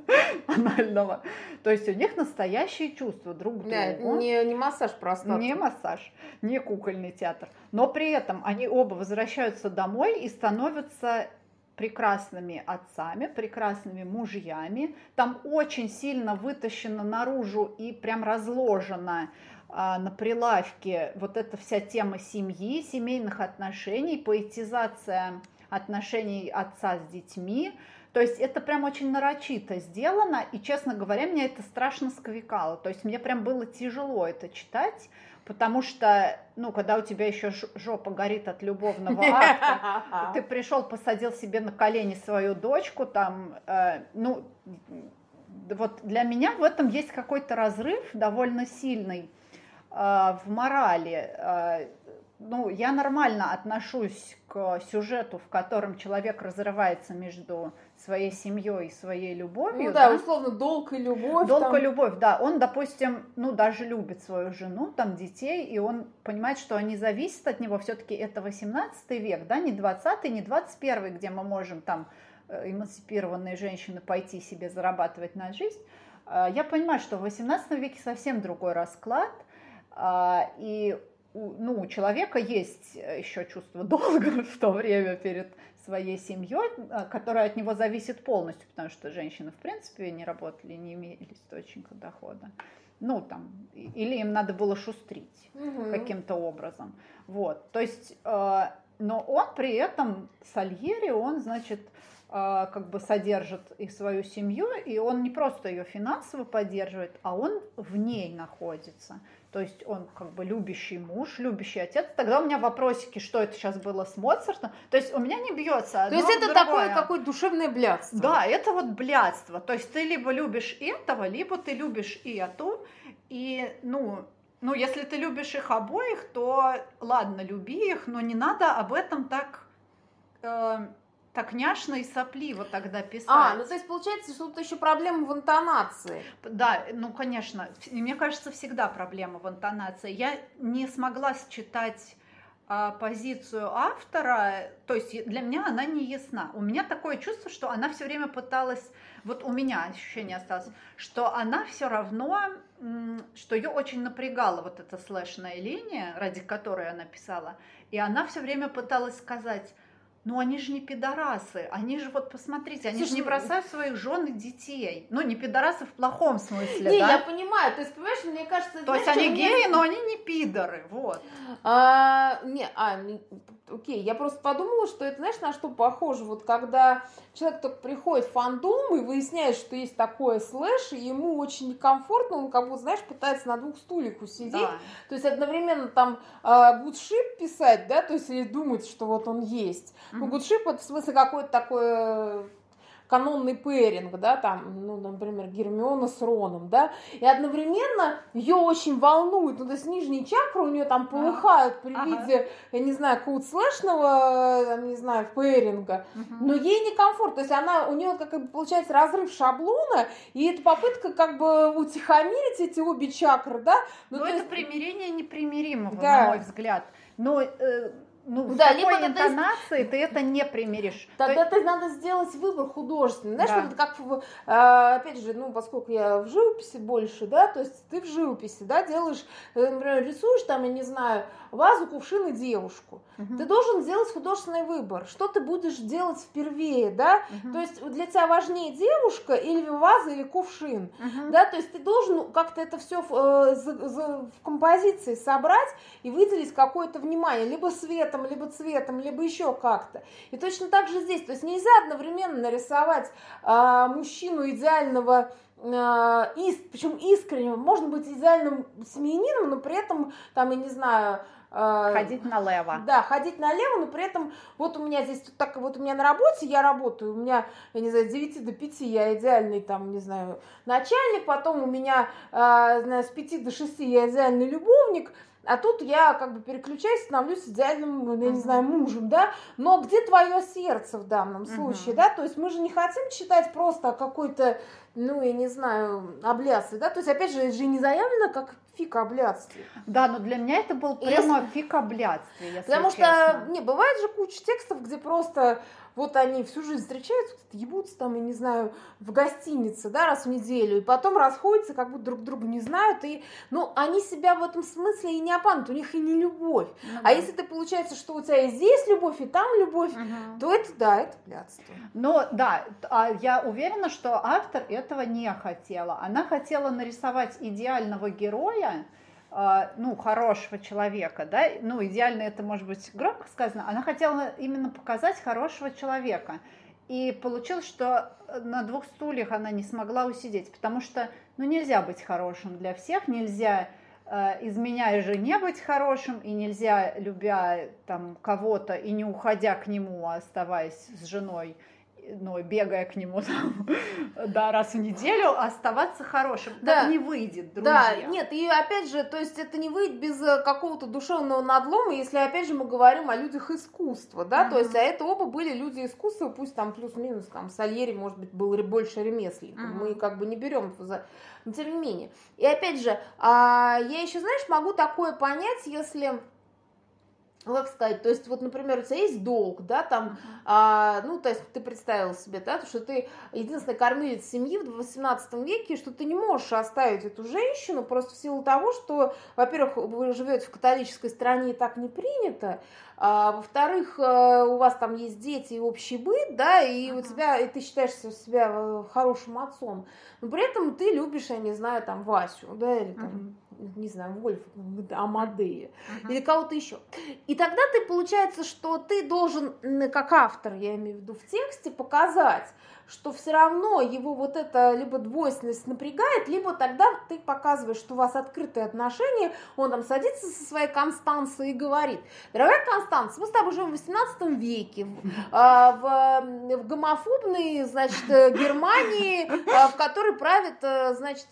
[LAUGHS] анального, то есть у них настоящие чувства друг к другу. Не, не массаж просто. Не массаж, не кукольный театр, но при этом они оба возвращаются домой и становятся прекрасными отцами, прекрасными мужьями. Там очень сильно вытащено наружу и прям разложено а, на прилавке вот эта вся тема семьи, семейных отношений, поэтизация отношений отца с детьми. То есть это прям очень нарочито сделано, и, честно говоря, меня это страшно сковикало. То есть мне прям было тяжело это читать, Потому что, ну, когда у тебя еще жопа горит от любовного [LAUGHS] акта, ты пришел, посадил себе на колени свою дочку, там, э, ну, вот для меня в этом есть какой-то разрыв довольно сильный э, в морали. Э, ну, я нормально отношусь к сюжету, в котором человек разрывается между своей семьей своей любовью. Ну да, да, условно, долг и любовь. Долг там... и любовь, да. Он, допустим, ну даже любит свою жену, там детей, и он понимает, что они зависят от него. Все-таки это 18 век, да, не 20 не 21 где мы можем там э, эмансипированные женщины пойти себе зарабатывать на жизнь. А, я понимаю, что в 18 веке совсем другой расклад, а, и ну, у человека есть э, еще чувство долга [LAUGHS] в то время перед своей семьей, э, которая от него зависит полностью, потому что женщины, в принципе, не работали, не имели источника дохода. Ну, там, или им надо было шустрить угу. каким-то образом. Вот, то есть, э, но он при этом, Сальери, он, значит, как бы содержит и свою семью, и он не просто ее финансово поддерживает, а он в ней находится то есть он как бы любящий муж, любящий отец. Тогда у меня вопросики, что это сейчас было с Моцартом. То есть у меня не бьется То есть это другое. такое какое душевное блядство. Да, это вот блядство. То есть ты либо любишь этого, либо ты любишь и эту. И, ну, ну, если ты любишь их обоих, то ладно, люби их, но не надо об этом так э, так няшно и сопливо тогда писать. А, ну то есть получается, что тут еще проблема в интонации. Да, ну конечно. Мне кажется, всегда проблема в интонации. Я не смогла считать а, позицию автора, то есть для меня она не ясна. У меня такое чувство, что она все время пыталась, вот у меня ощущение осталось, что она все равно, что ее очень напрягала вот эта слэшная линия, ради которой она писала, и она все время пыталась сказать, ну они же не пидорасы, они же вот посмотрите, они Слушай, же не бросают своих жен и детей. Ну не пидорасы в плохом смысле, не, да? я понимаю, то есть понимаешь, мне кажется, то знаешь, есть они геи, мне... но они не пидоры, вот. А, не, а, окей, я просто подумала, что это, знаешь, на что похоже, вот когда человек только приходит в фандом и выясняет, что есть такое слэш, и ему очень некомфортно, он как бы, знаешь, пытается на двух стульях усидеть, да. то есть одновременно там э, гудшип писать, да, то есть или думать, что вот он есть. Mm-hmm. Ну, гудшип это в смысле какое-то такое канонный пэринг, да, там, ну, например, Гермиона с Роном, да, и одновременно ее очень волнует, ну, то есть нижние чакры у нее там полыхают при ага. виде, я не знаю, какого-то слэшного, там, не знаю, пэринга, угу. но ей некомфортно, то есть она, у нее, как бы, получается, разрыв шаблона, и это попытка, как бы, утихомирить эти обе чакры, да. Ну, но это есть... примирение непримиримого, да. на мой взгляд. Но э, ну, да, в либо интонации ты это не примеришь. Тогда То... ты надо сделать выбор художественный. Знаешь, да. вот как, а, опять же, ну, поскольку я в живописи больше, да, то есть ты в живописи, да, делаешь, э, например, рисуешь там, я не знаю, вазу, кувшин и девушку. Угу. Ты должен сделать художественный выбор. Что ты будешь делать впервые, да? Угу. То есть для тебя важнее девушка или ваза или кувшин, угу. да? То есть ты должен как-то это все в, э, в композиции собрать и выделить какое-то внимание, либо светом, либо цветом, либо еще как-то. И точно так же здесь. То есть нельзя одновременно нарисовать э, мужчину идеального э, иск, причем искреннего, можно быть идеальным семьянином, но при этом, там, я не знаю, а, ходить налево. Да, ходить налево, но при этом вот у меня здесь так вот у меня на работе я работаю, у меня, я не знаю, с 9 до 5 я идеальный там, не знаю, начальник, потом у меня, э, знаю, с 5 до 6 я идеальный любовник, а тут я как бы переключаюсь, становлюсь идеальным, ну, я не знаю, мужем, да, но где твое сердце в данном случае, да, то есть мы же не хотим читать просто какой-то, ну, я не знаю, облясы, да, то есть, опять же, это же не заявлено как фиг о блядстве. Да, но для меня это был прямо если... фиг о блядстве, Потому честно. что, не, бывает же куча текстов, где просто вот они всю жизнь встречаются, ебутся там, я не знаю, в гостинице, да, раз в неделю, и потом расходятся, как будто друг друга не знают, и, ну, они себя в этом смысле и не опанут, у них и не любовь. Ну, а если ты, получается, что у тебя и здесь любовь, и там любовь, угу. то это, да, это блядство. Ну, да, а я уверена, что автор этого не хотела. Она хотела нарисовать идеального героя, ну, хорошего человека, да, ну, идеально это может быть громко сказано, она хотела именно показать хорошего человека. И получилось, что на двух стульях она не смогла усидеть, потому что, ну, нельзя быть хорошим для всех, нельзя э, изменяя жене быть хорошим, и нельзя, любя там кого-то и не уходя к нему, а оставаясь с женой, ну, бегая к нему там, [LAUGHS] да, раз в неделю, оставаться хорошим. Да. Так не выйдет, друзья. Да, нет, и опять же, то есть это не выйдет без э, какого-то душевного надлома, если опять же мы говорим о людях искусства, да, mm-hmm. то есть, а это оба были люди искусства, пусть там плюс-минус, там, Сальери, может быть, был больше ремесленник, mm-hmm. мы как бы не берем за... Но тем не менее. И опять же, а, я еще, знаешь, могу такое понять, если ну, как сказать, то есть вот, например, у тебя есть долг, да, там, а, ну, то есть ты представил себе, да, что ты единственный кормилец семьи в 18 веке, что ты не можешь оставить эту женщину просто в силу того, что, во-первых, вы живете в католической стране и так не принято, а, во-вторых, э, у вас там есть дети и общий быт, да, и uh-huh. у тебя, и ты считаешь себя э, хорошим отцом, но при этом ты любишь, я не знаю, там, Васю, да, или там... Uh-huh не знаю, Вольф, Амадея uh-huh. или кого-то еще. И тогда ты, получается, что ты должен, как автор, я имею в виду, в тексте показать, что все равно его вот эта либо двойственность напрягает, либо тогда ты показываешь, что у вас открытые отношения, он там садится со своей Констанцией и говорит, дорогая Констанция, мы с тобой живем в 18 веке, а, в, в гомофобной, значит, Германии, а, в которой правит, значит,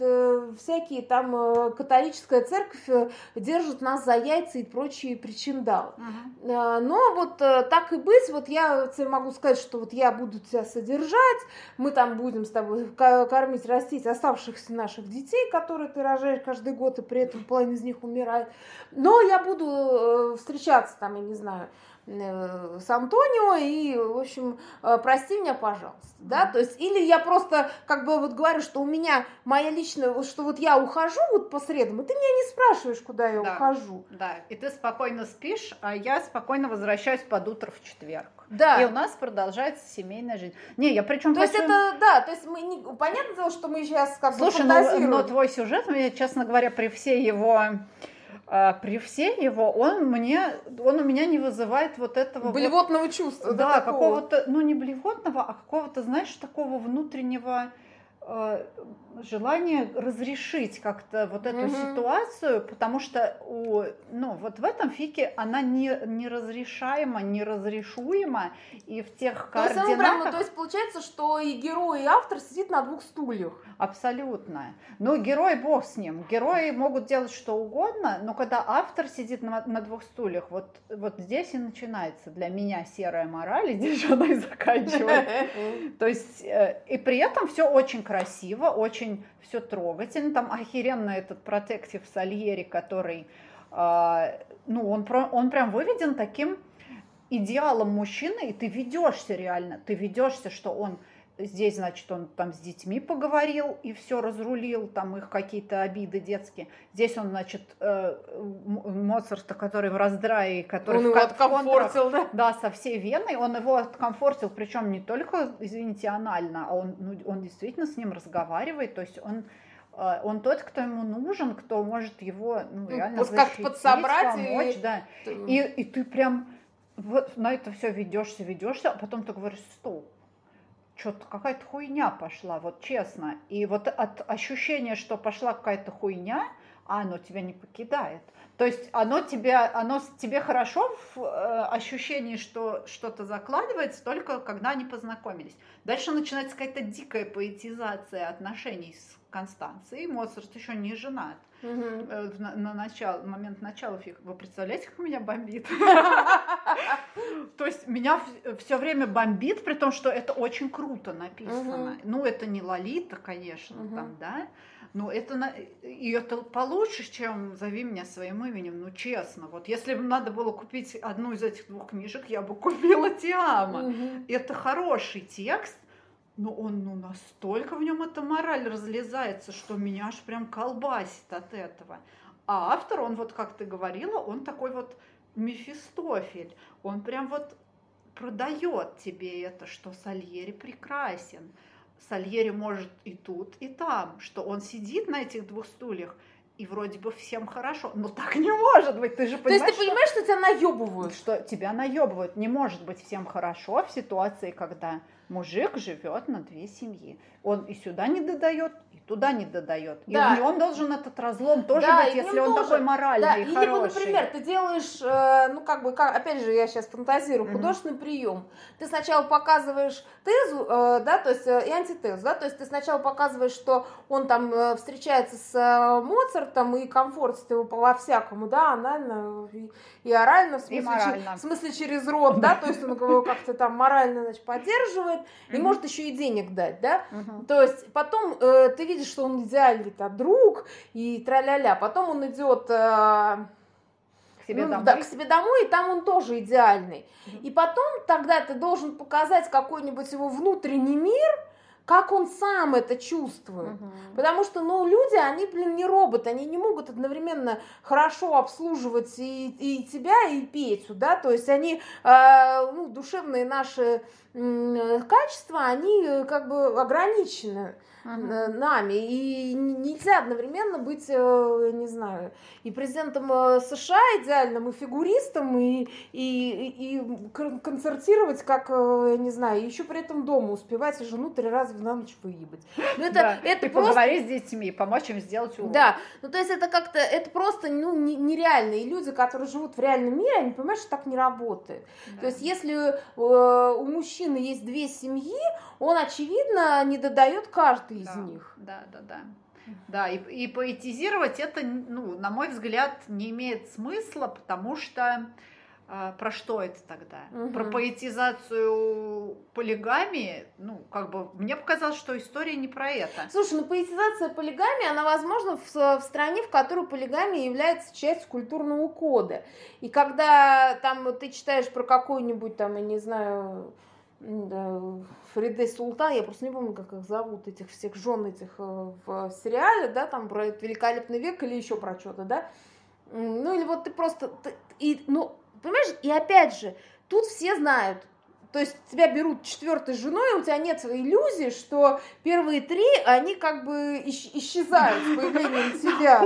всякие там католическая церковь держит нас за яйца и прочие причиндалы. Uh-huh. Но вот так и быть, вот я тебе могу сказать, что вот я буду тебя содержать, мы там будем с тобой кормить, растить оставшихся наших детей, которые ты рожаешь каждый год, и при этом половина из них умирает. Но я буду э, встречаться там, я не знаю, Э, с Антонио и, в общем, э, прости меня, пожалуйста, да, то есть, или я просто, как бы, вот говорю, что у меня моя личная, что вот я ухожу вот по средам, и ты меня не спрашиваешь, куда я да, ухожу. Да, и ты спокойно спишь, а я спокойно возвращаюсь под утро в четверг. Да. И у нас продолжается семейная жизнь. Не, я причем То хочу... есть это, да, то есть мы, не, понятное дело, что мы сейчас как Слушай, бы фантазируем. но, но твой сюжет, мне, честно говоря, при всей его а, при всей его он мне, он у меня не вызывает вот этого блевотного вот, чувства, да, да какого-то, ну не блевотного, а какого-то, знаешь, такого внутреннего желание разрешить как-то вот эту угу. ситуацию, потому что у, ну, вот в этом фике она не, неразрешаема, неразрешуема, и в тех то координатах... Есть прям, ну, то есть получается, что и герой, и автор сидит на двух стульях. Абсолютно. Ну, герой бог с ним. Герои могут делать что угодно, но когда автор сидит на, на двух стульях, вот, вот здесь и начинается для меня серая мораль, [LAUGHS] и здесь она и заканчивается. [LAUGHS] То есть, э, и при этом все очень красиво, очень все трогательно. Там охеренно этот протектив Сальери, который, э, ну, он, он прям выведен таким идеалом мужчины, и ты ведешься реально, ты ведешься, что он здесь, значит, он там с детьми поговорил и все разрулил, там их какие-то обиды детские. Здесь он, значит, э, Моцарта, который в раздрае, который он в его откомфортил, да? Да, со всей Веной, он его откомфортил, причем не только, извините, анально, а он, ну, он действительно с ним разговаривает, то есть он э, он тот, кто ему нужен, кто может его ну, ну реально ну, защитить, подсобрать помочь, и... да. И, и ты прям вот на это все ведешься, ведешься, а потом ты говоришь, стоп, что-то какая-то хуйня пошла, вот честно. И вот от ощущения, что пошла какая-то хуйня, а оно тебя не покидает. То есть оно тебе, оно тебе хорошо в э, ощущении, что что-то закладывается, только когда они познакомились. Дальше начинается какая-то дикая поэтизация отношений с Констанцией. Моцарт еще не женат. Угу. На, на начало, момент начала фиг. Вы представляете, как меня бомбит? [LAUGHS] То есть меня все время бомбит, при том, что это очень круто написано. Ну, это не Лолита, конечно, там, да. Но это, и это получше, чем «Зови меня своим именем», ну, честно. Вот если бы надо было купить одну из этих двух книжек, я бы купила «Тиама». Это хороший текст, но он ну, настолько в нем эта мораль разлезается, что меня аж прям колбасит от этого. А автор, он вот, как ты говорила, он такой вот Мефистофель. Он прям вот продает тебе это, что Сальери прекрасен. Сальери может и тут, и там, что он сидит на этих двух стульях, и вроде бы всем хорошо. Но так не может быть, ты же понимаешь. То есть ты понимаешь, что, что тебя наебывают? Что тебя наебывают. Не может быть всем хорошо в ситуации, когда мужик живет на две семьи. Он и сюда не додает, и туда не додает. Да. И нем должен этот разлом тоже да, быть, если он тоже. такой моральный да. и Или, хороший. например, ты делаешь, э, ну, как бы, как, опять же, я сейчас фантазирую, художественный mm-hmm. прием. Ты сначала показываешь тезу, э, да, то есть, э, и антитезу, да, то есть ты сначала показываешь, что он там встречается с Моцартом и комфортит его по-всякому, да, анально и, и орально, в смысле, и морально. в смысле через рот, да, то есть он его как-то там морально, значит, поддерживает, и может еще и денег дать, да, то есть потом ты видишь, что он идеальный -то друг и тра-ля-ля. Потом он идет э, себе, ну, домой. Да, к себе домой, и там он тоже идеальный. И потом тогда ты должен показать какой-нибудь его внутренний мир, как он сам это чувствует. Угу. Потому что, ну, люди, они, блин, не роботы, они не могут одновременно хорошо обслуживать и, и тебя, и Петю, да, то есть они, э, ну, душевные наши э, качества, они э, как бы ограничены uh-huh. нами. И нельзя одновременно быть, э, не знаю, и президентом э, США идеальным, и фигуристом, и, и, и концертировать, как, я не знаю, еще при этом дома успевать и жену три раза в ночь выебать. Ну, это, да. это и просто... поговорить с детьми, помочь им сделать урок. Да, ну то есть это как-то, это просто ну, нереально. И люди, которые живут в реальном мире, они понимают, что так не работает. Да. То есть если э, у мужчины есть две семьи, он, очевидно, не додает каждый да, из них. Да, да, да. Да, и, и поэтизировать это, ну, на мой взгляд, не имеет смысла, потому что э, про что это тогда? Угу. Про поэтизацию полигамии, ну, как бы, мне показалось, что история не про это. Слушай, ну, поэтизация полигамии, она возможна в, в стране, в которой полигамия является частью культурного кода. И когда там ты читаешь про какой-нибудь там, я не знаю, Фриде Султан, я просто не помню, как их зовут, этих всех жен этих э, в сериале, да, там про великолепный век или еще про что-то, да. Ну или вот ты просто, ты, и, ну, понимаешь, и опять же, тут все знают, то есть тебя берут четвертой женой, и у тебя нет иллюзии, что первые три, они как бы исчезают с появлением [LAUGHS] тебя.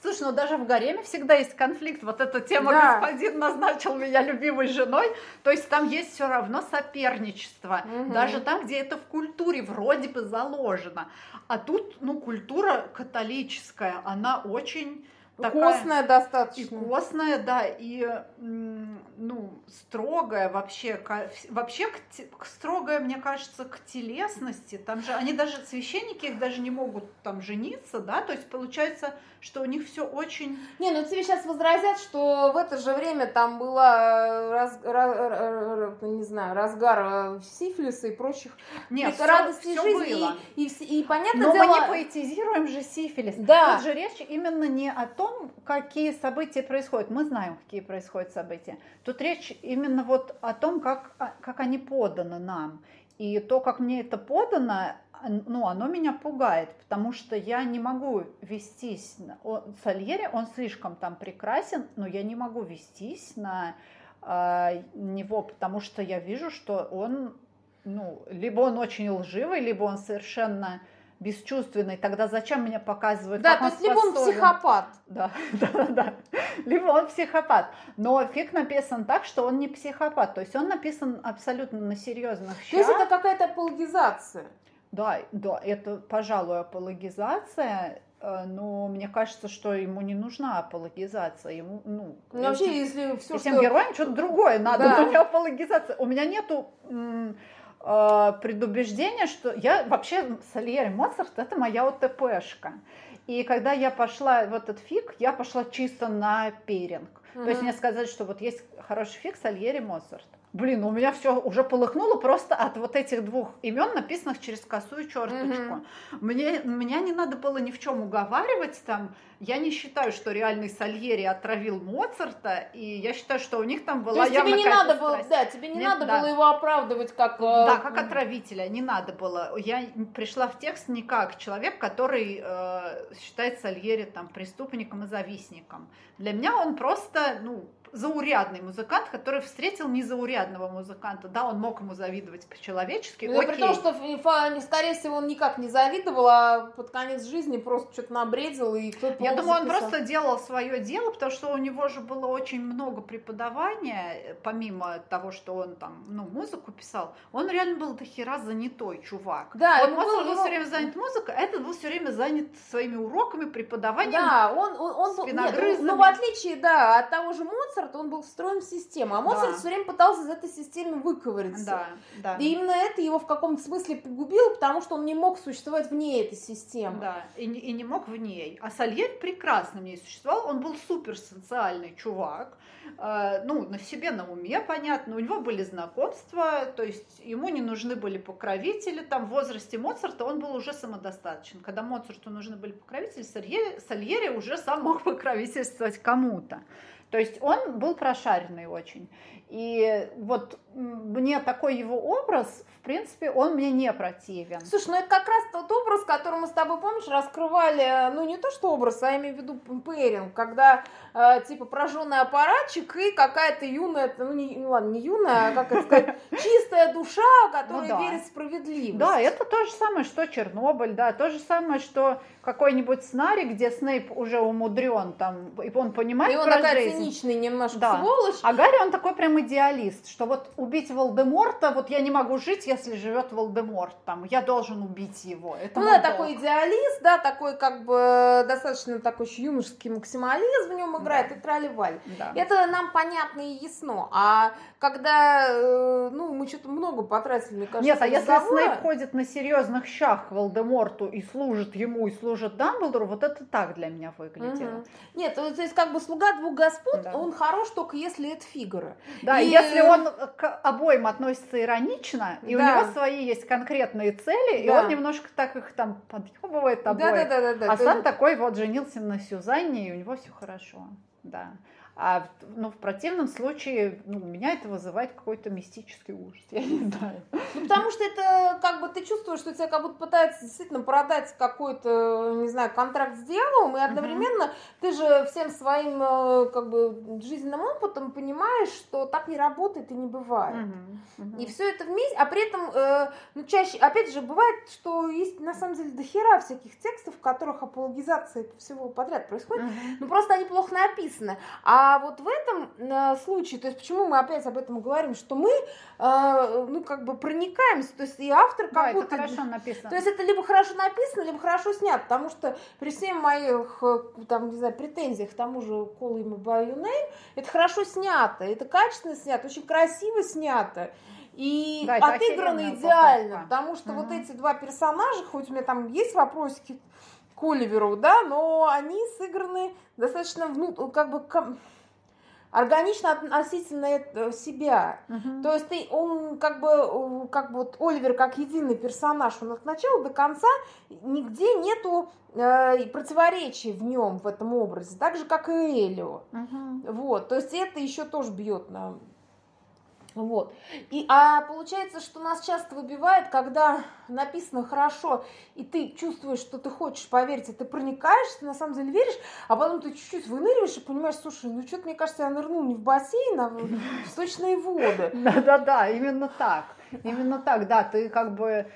Слушай, ну даже в гареме всегда есть конфликт. Вот эта тема да. господин назначил меня любимой женой. То есть там есть все равно соперничество. Угу. Даже там, где это в культуре вроде бы заложено. А тут, ну, культура католическая, она очень такая... Костная достаточно. И костная, да, и ну, строгая вообще, вообще к, строгая, мне кажется, к телесности. Там же, они даже, священники их даже не могут там жениться, да, то есть получается, что у них все очень... Не, ну тебе сейчас возразят, что в это же время там была, раз, раз, не знаю, разгар э, сифилиса и прочих Нет, все, радости все жизни. Было. И, и, и понятно Но дело... мы не поэтизируем же сифилис. Да. Тут же речь именно не о том, какие события происходят. Мы знаем, какие происходят события. Тут речь именно вот о том, как, а, как они поданы нам. И то, как мне это подано, ну, оно меня пугает, потому что я не могу вестись, он, Сальери, он слишком там прекрасен, но я не могу вестись на э, него, потому что я вижу, что он, ну, либо он очень лживый, либо он совершенно бесчувственный, тогда зачем мне показывают, Да, то есть либо он психопат. [LAUGHS] Да, да, да, либо он психопат. Но фиг написан так, что он не психопат, то есть он написан абсолютно на серьезных щах. То есть это какая-то апологизация. Да, да, это, пожалуй, апологизация, э, но мне кажется, что ему не нужна апологизация. Ему, ну, ну вообще, этим, если все, этим что... героям что-то другое надо, да. [LAUGHS] но не апологизация. У меня нету э, предубеждения, что я вообще Сальери Моцарт это моя ОТПшка. И когда я пошла в этот фиг, я пошла чисто на перинг. Угу. То есть мне сказать, что вот есть хороший фиг Сальери Моцарт. Блин, у меня все уже полыхнуло просто от вот этих двух имен, написанных через косую черточку. Угу. Мне, меня не надо было ни в чем уговаривать там. Я не считаю, что реальный Сальери отравил Моцарта, и я считаю, что у них там была То есть тебе не надо было, да, тебе не Нет, надо да. было его оправдывать как... Да, э, как отравителя, не надо было. Я пришла в текст не как человек, который э, считает Сальери там преступником и завистником. Для меня он просто, ну, заурядный музыкант, который встретил незаурядного музыканта. Да, он мог ему завидовать по-человечески. Ну, при том, что, скорее всего, он никак не завидовал, а под конец жизни просто что-то набредил, и кто-то Я думаю, записал. он просто делал свое дело, потому что у него же было очень много преподавания, помимо того, что он там, ну, музыку писал, он реально был до хера занятой чувак. Да, он был, был все время занят музыкой, а этот был все время занят своими уроками, преподаванием. Да, он, он, он был, нет, ну, в отличие, да, от того же Моцарта, Моцарт, он был встроен в систему, а Моцарт да. все время пытался из этой системы выковыриться. Да, да. И именно это его в каком-то смысле погубило, потому что он не мог существовать вне этой системы. Да, и, и не мог в ней. А Сальери прекрасно в ней существовал, он был супер социальный чувак, э, ну, на себе, на уме, понятно, у него были знакомства, то есть ему не нужны были покровители, там в возрасте Моцарта он был уже самодостаточен. Когда Моцарту нужны были покровители, Сальери, Сальери уже сам мог покровительствовать кому-то. То есть он был прошаренный очень. И вот мне такой его образ, в принципе, он мне не противен. Слушай, ну это как раз тот образ, который мы с тобой, помнишь, раскрывали, ну не то что образ, а я имею в виду пэринг, когда э, типа прожженный аппаратчик и какая-то юная, ну не, ну, ладно, не юная, а как это сказать, [LAUGHS] чистая душа, которая ну, да. верит в справедливость. Да, это то же самое, что Чернобыль, да, то же самое, что какой-нибудь сценарий, где Снейп уже умудрен, там, и он понимает И он такая жизнь. циничный немножко да. сволочь. А Гарри, он такой прям идеалист, что вот убить Волдеморта, вот я не могу жить, если живет Волдеморт, там, я должен убить его. Это ну да, такой идеалист, да, такой как бы достаточно такой юношеский максимализм в нем играет, да. и трали-валь. Да. Это нам понятно и ясно. А когда, э, ну, мы что-то много потратили, мне кажется, Нет, а если Снейп ходит на серьезных щах к Волдеморту и служит ему, и служит Дамблдору, вот это так для меня выглядело. Угу. Нет, то есть как бы слуга двух господ, да. он хорош только если это фигуры. Да, и... если он к обоим относится иронично, и да. у него свои есть конкретные цели, да. и он немножко так их там подъебывает обоих. Да, да, да, да, да. А сам такой вот женился на Сюзанне, и у него все хорошо. Да. А ну, в противном случае ну, у меня это вызывает какой-то мистический ужас, [LAUGHS] я не знаю. Ну, потому что это как бы ты чувствуешь, что тебя как будто пытаются действительно продать какой-то, не знаю, контракт с дьяволом, и одновременно uh-huh. ты же всем своим э, как бы жизненным опытом понимаешь, что так не работает и не бывает. Uh-huh. Uh-huh. И все это вместе, а при этом, э, ну, чаще, опять же, бывает, что есть на самом деле дохера всяких текстов, в которых апологизация всего подряд происходит, uh-huh. ну, просто они плохо написаны. А а вот в этом э, случае, то есть почему мы опять об этом говорим, что мы, э, ну, как бы проникаемся, то есть и автор как да, будто... это хорошо написано. То есть это либо хорошо написано, либо хорошо снято, потому что при всех моих, э, там, не знаю, претензиях к тому же Call Him By Your Name, это хорошо снято, это качественно снято, очень красиво снято. И да, отыграно идеально, попытка. потому что угу. вот эти два персонажа, хоть у меня там есть вопросики к Оливеру, да, но они сыграны достаточно, ну, как бы органично относительно э, себя. Uh-huh. То есть ты, он как бы, как бы вот Оливер как единый персонаж, он от начала до конца нигде нету э, противоречий в нем, в этом образе, так же, как и Элио. Uh-huh. Вот, то есть это еще тоже бьет на вот. И, а получается, что нас часто выбивает, когда написано хорошо, и ты чувствуешь, что ты хочешь поверить, и ты проникаешь, ты на самом деле веришь, а потом ты чуть-чуть выныриваешь и понимаешь, слушай, ну что-то, мне кажется, я нырнул не в бассейн, а в [LAUGHS] сточные воды. Да-да-да, именно так. Именно так, да, ты как бы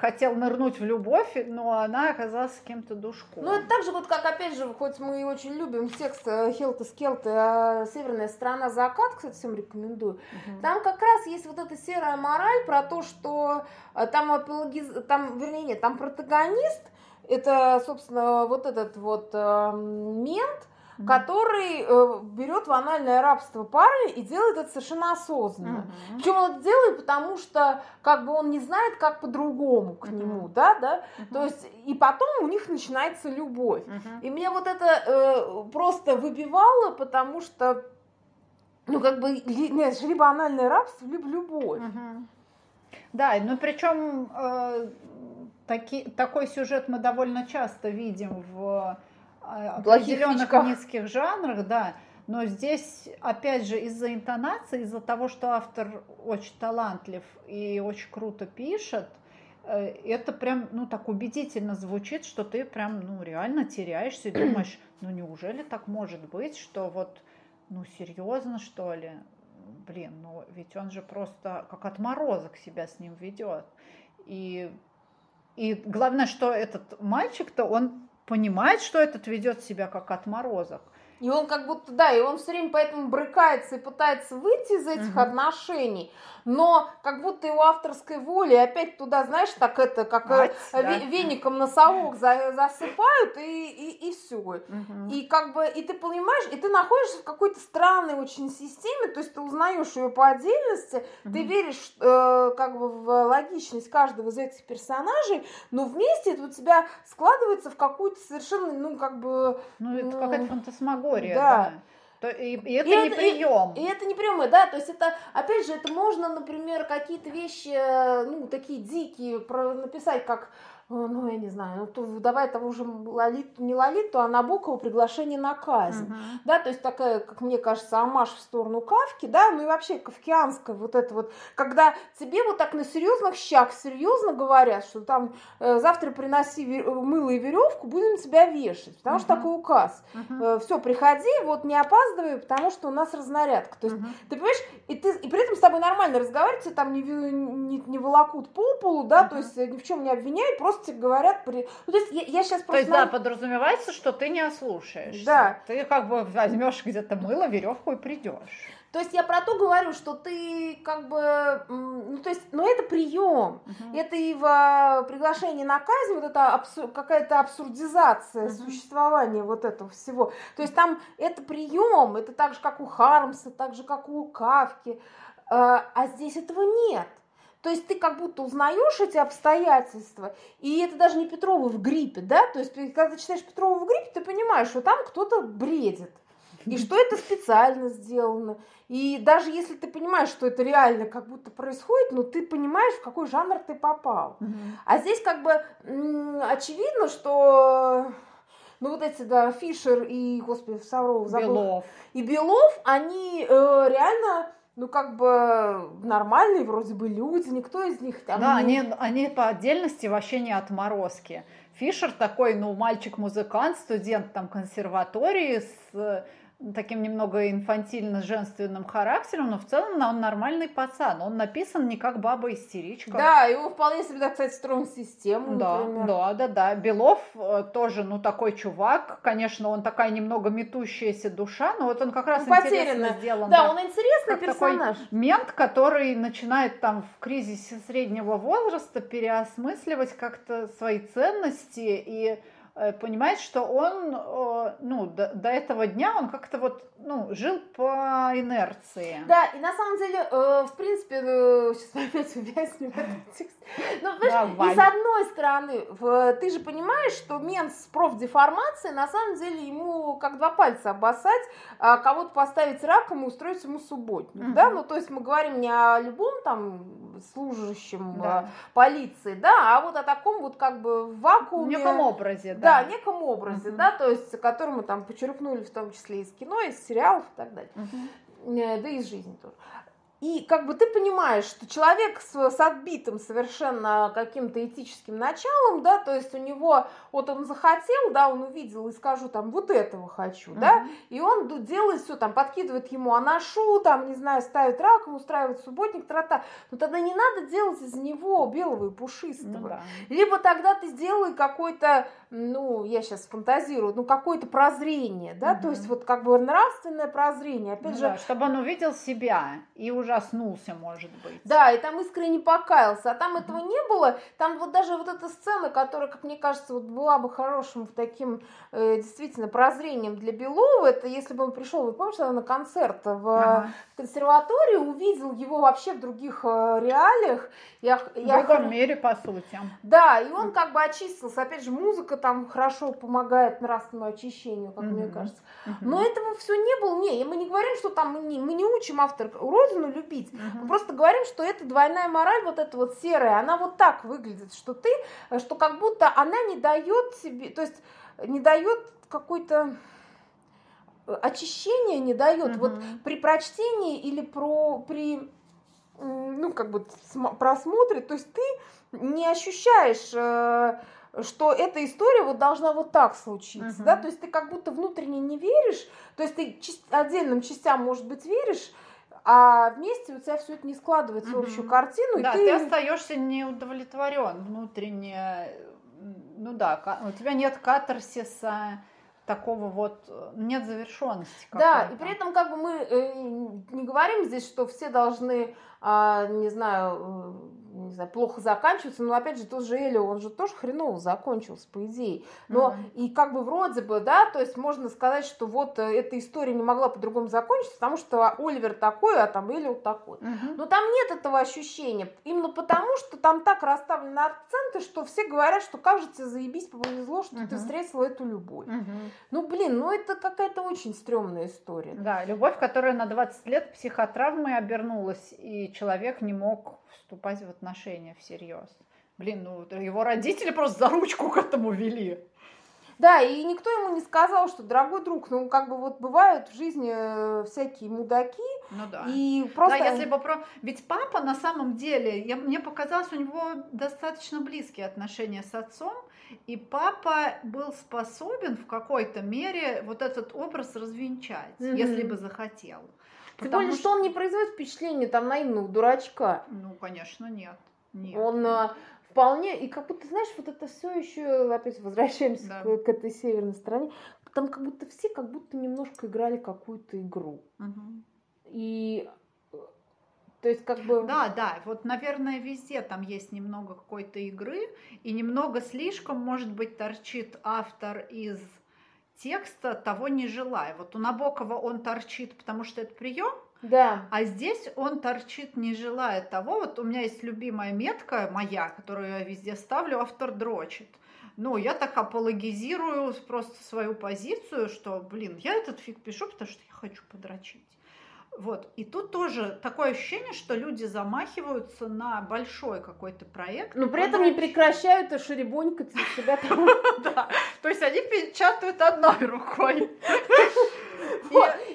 хотел нырнуть в любовь, но она оказалась кем-то душком. Ну, это так же, вот как, опять же, хоть мы очень любим текст э, Хелта Скелта а «Северная страна закат», кстати, всем рекомендую, угу. там как раз есть вот эта серая мораль про то, что э, там, апологиз... там вернее, нет, там протагонист, это, собственно, вот этот вот э, мент, mm-hmm. который э, берет в анальное рабство парня и делает это совершенно осознанно. Mm-hmm. Причем он это делает, потому что как бы он не знает, как по-другому к mm-hmm. нему, да, да. Mm-hmm. То есть и потом у них начинается любовь. Mm-hmm. И мне вот это э, просто выбивало, потому что ну как бы нет, либо анальное рабство, либо любовь. Mm-hmm. Да, ну причем э, таки, такой сюжет мы довольно часто видим в определенных низких жанрах, да. Но здесь, опять же, из-за интонации, из-за того, что автор очень талантлив и очень круто пишет, э, это прям, ну, так убедительно звучит, что ты прям, ну, реально теряешься и думаешь, ну, неужели так может быть, что вот, ну, серьезно, что ли? Блин, ну, ведь он же просто как отморозок себя с ним ведет. И, и главное, что этот мальчик-то, он понимает, что этот ведет себя как отморозок. И он как будто, да, и он все время поэтому брыкается и пытается выйти из этих угу. отношений, но как будто его авторской воли опять туда, знаешь, так это, как Мать, э, да. веником носовок за, засыпают и, и, и все. Угу. И как бы, и ты понимаешь, и ты находишься в какой-то странной очень системе, то есть ты узнаешь ее по отдельности, угу. ты веришь э, как бы в логичность каждого из этих персонажей, но вместе это у тебя складывается в какую-то совершенно, ну, как бы... Ну, это ну, какая-то фантасмагория история, да. Да. И, и это и не это, прием. И, и это не приемы, да, то есть это, опять же, это можно, например, какие-то вещи, ну, такие дикие, про, написать, как ну, я не знаю, ну, то давай того же Лолиту, не Лолиту, а Набокова приглашение на казнь. Угу. Да, то есть такая, как мне кажется, амаш в сторону Кавки, да, ну и вообще кавкианская вот это вот, когда тебе вот так на серьезных щах серьезно говорят, что там э, завтра приноси мыло и веревку, будем тебя вешать, потому угу. что такой указ. Угу. Э, все, приходи, вот не опаздывай, потому что у нас разнарядка. То есть, угу. ты понимаешь, и, ты, и при этом с тобой нормально разговаривать, там не, не, не волокут по полу, да, угу. то есть ни в чем не обвиняют, просто тебе говорят... При... Ну, то есть я, я сейчас просто... То есть, да, подразумевается, что ты не ослушаешься. Да. Ты как бы возьмешь где-то мыло, веревку и придешь. То есть я про то говорю, что ты как бы, ну то есть, ну это прием, uh-huh. это и в приглашении на казнь, вот это абсур, какая-то абсурдизация uh-huh. существования вот этого всего. То есть там это прием, это так же, как у Хармса, так же, как у Кавки, а, а здесь этого нет. То есть ты как будто узнаешь эти обстоятельства, и это даже не Петрова в гриппе, да, то есть когда ты читаешь Петрова в гриппе, ты понимаешь, что там кто-то бредит, и что это специально сделано. И даже если ты понимаешь, что это реально как будто происходит, но ты понимаешь, в какой жанр ты попал. А здесь как бы очевидно, что ну вот эти, да, Фишер и, господи, Савров, забыл. Белов. И Белов, они э, реально ну, как бы нормальные вроде бы люди, никто из них там... Да, не... они, они по отдельности вообще не отморозки. Фишер такой, ну, мальчик-музыкант, студент там консерватории с таким немного инфантильно-женственным характером, но в целом он нормальный пацан. Он написан не как баба-истеричка. Да, его вполне себе, да, кстати, строим систему, да, например. Да, да, да. Белов э, тоже, ну, такой чувак. Конечно, он такая немного метущаяся душа, но вот он как раз ну, интересно сделан. Да, да, он интересный персонаж. Такой мент, который начинает там в кризисе среднего возраста переосмысливать как-то свои ценности и понимает, что он, э, ну, до, до этого дня он как-то вот, ну, жил по инерции. Да, и на самом деле, э, в принципе, ну, сейчас опять увязнем в этом тексте. Ну, и с одной стороны, ты же понимаешь, что мент с профдеформацией, на самом деле, ему как два пальца обоссать, а кого-то поставить раком и устроить ему субботник, угу. да, ну, то есть мы говорим не о любом там служащем да. полиции, да, а вот о таком вот как бы вакууме. В неком образе, да. Да, неком образе, угу. да, то есть, который мы там почерпнули в том числе из кино, из сериалов и так далее, угу. да и из жизни тоже. И как бы ты понимаешь, что человек с, с отбитым совершенно каким-то этическим началом, да, то есть у него, вот он захотел, да, он увидел и скажу там, вот этого хочу, uh-huh. да, и он делает все, там, подкидывает ему анашу, там, не знаю, ставит раковину, устраивает субботник, трата. Но тогда не надо делать из него белого и пушистого. Ну, да. Либо тогда ты сделай какой-то, ну, я сейчас фантазирую, ну, какое-то прозрение, да, uh-huh. то есть вот как бы нравственное прозрение, опять ну, же. Да, чтобы он увидел себя и ужаснулся, может быть. Да, и там искренне покаялся, а там этого не было. Там вот даже вот эта сцена, которая, как мне кажется, вот была бы хорошим таким э, действительно прозрением для Белова, это если бы он пришел, вы помните, на концерт в ага. Консерваторию, увидел его вообще в других э, реалиях. Я, в я другом мире, по сути. Да, и он как бы очистился. Опять же, музыка там хорошо помогает нравственному очищению, как угу. мне кажется. Но этого все не было. Не, мы не говорим, что там мы не, мы не учим автор родину любить. Угу. Мы просто говорим, что это двойная мораль, вот эта вот серая, она вот так выглядит, что ты, что как будто она не дает себе, то есть не дает какой-то очищение не дает. Угу. Вот при прочтении или про, при ну, как бы просмотре, то есть ты не ощущаешь э, что эта история вот должна вот так случиться, uh-huh. да, то есть ты как будто внутренне не веришь, то есть ты отдельным частям, может быть, веришь, а вместе у тебя все это не складывается в общую картину. Да, и ты... ты остаешься неудовлетворен внутренне. Ну да, у тебя нет катарсиса такого вот нет завершенности. Да, и при этом как бы мы э, не говорим здесь, что все должны, э, не знаю, не знаю, плохо заканчивается, но опять же тот же Элио, он же тоже хреново закончился, по идее. Но mm-hmm. и как бы вроде бы, да, то есть можно сказать, что вот э, эта история не могла по-другому закончиться, потому что Оливер такой, а там Элио такой. Mm-hmm. Но там нет этого ощущения, именно потому, что там так расставлены акценты, что все говорят, что кажется, заебись, повезло, что mm-hmm. ты встретила эту любовь. Mm-hmm. Ну, блин, ну это какая-то очень стрёмная история. Да, любовь, которая на 20 лет психотравмой обернулась, и человек не мог вступать в отношения всерьез. Блин, ну его родители просто за ручку к этому вели. Да, и никто ему не сказал, что, дорогой друг, ну, как бы вот бывают в жизни э, всякие мудаки. Ну да. И просто... Да, если бы про... Ведь папа на самом деле, я, мне показалось, у него достаточно близкие отношения с отцом, и папа был способен в какой-то мере вот этот образ развенчать, mm-hmm. если бы захотел. Тем более, что... что он не производит впечатление там наивного дурачка. Ну, конечно, нет. Нет. Он а, вполне, и как будто, знаешь, вот это все еще, опять возвращаемся да. к, к этой северной стороне, там как будто все как будто немножко играли какую-то игру. Угу. И то есть как бы... Да, да, вот, наверное, везде там есть немного какой-то игры, и немного слишком, может быть, торчит автор из текста того не желая. Вот у Набокова он торчит, потому что это прием, да. А здесь он торчит, не желая того. Вот у меня есть любимая метка моя, которую я везде ставлю, автор дрочит. Ну, я так апологизирую просто свою позицию, что, блин, я этот фиг пишу, потому что я хочу подрочить. Вот. И тут тоже такое ощущение, что люди замахиваются на большой какой-то проект. Но при этом не прекращают шеребонькать себя там. [LAUGHS] Да. То есть они печатают одной рукой.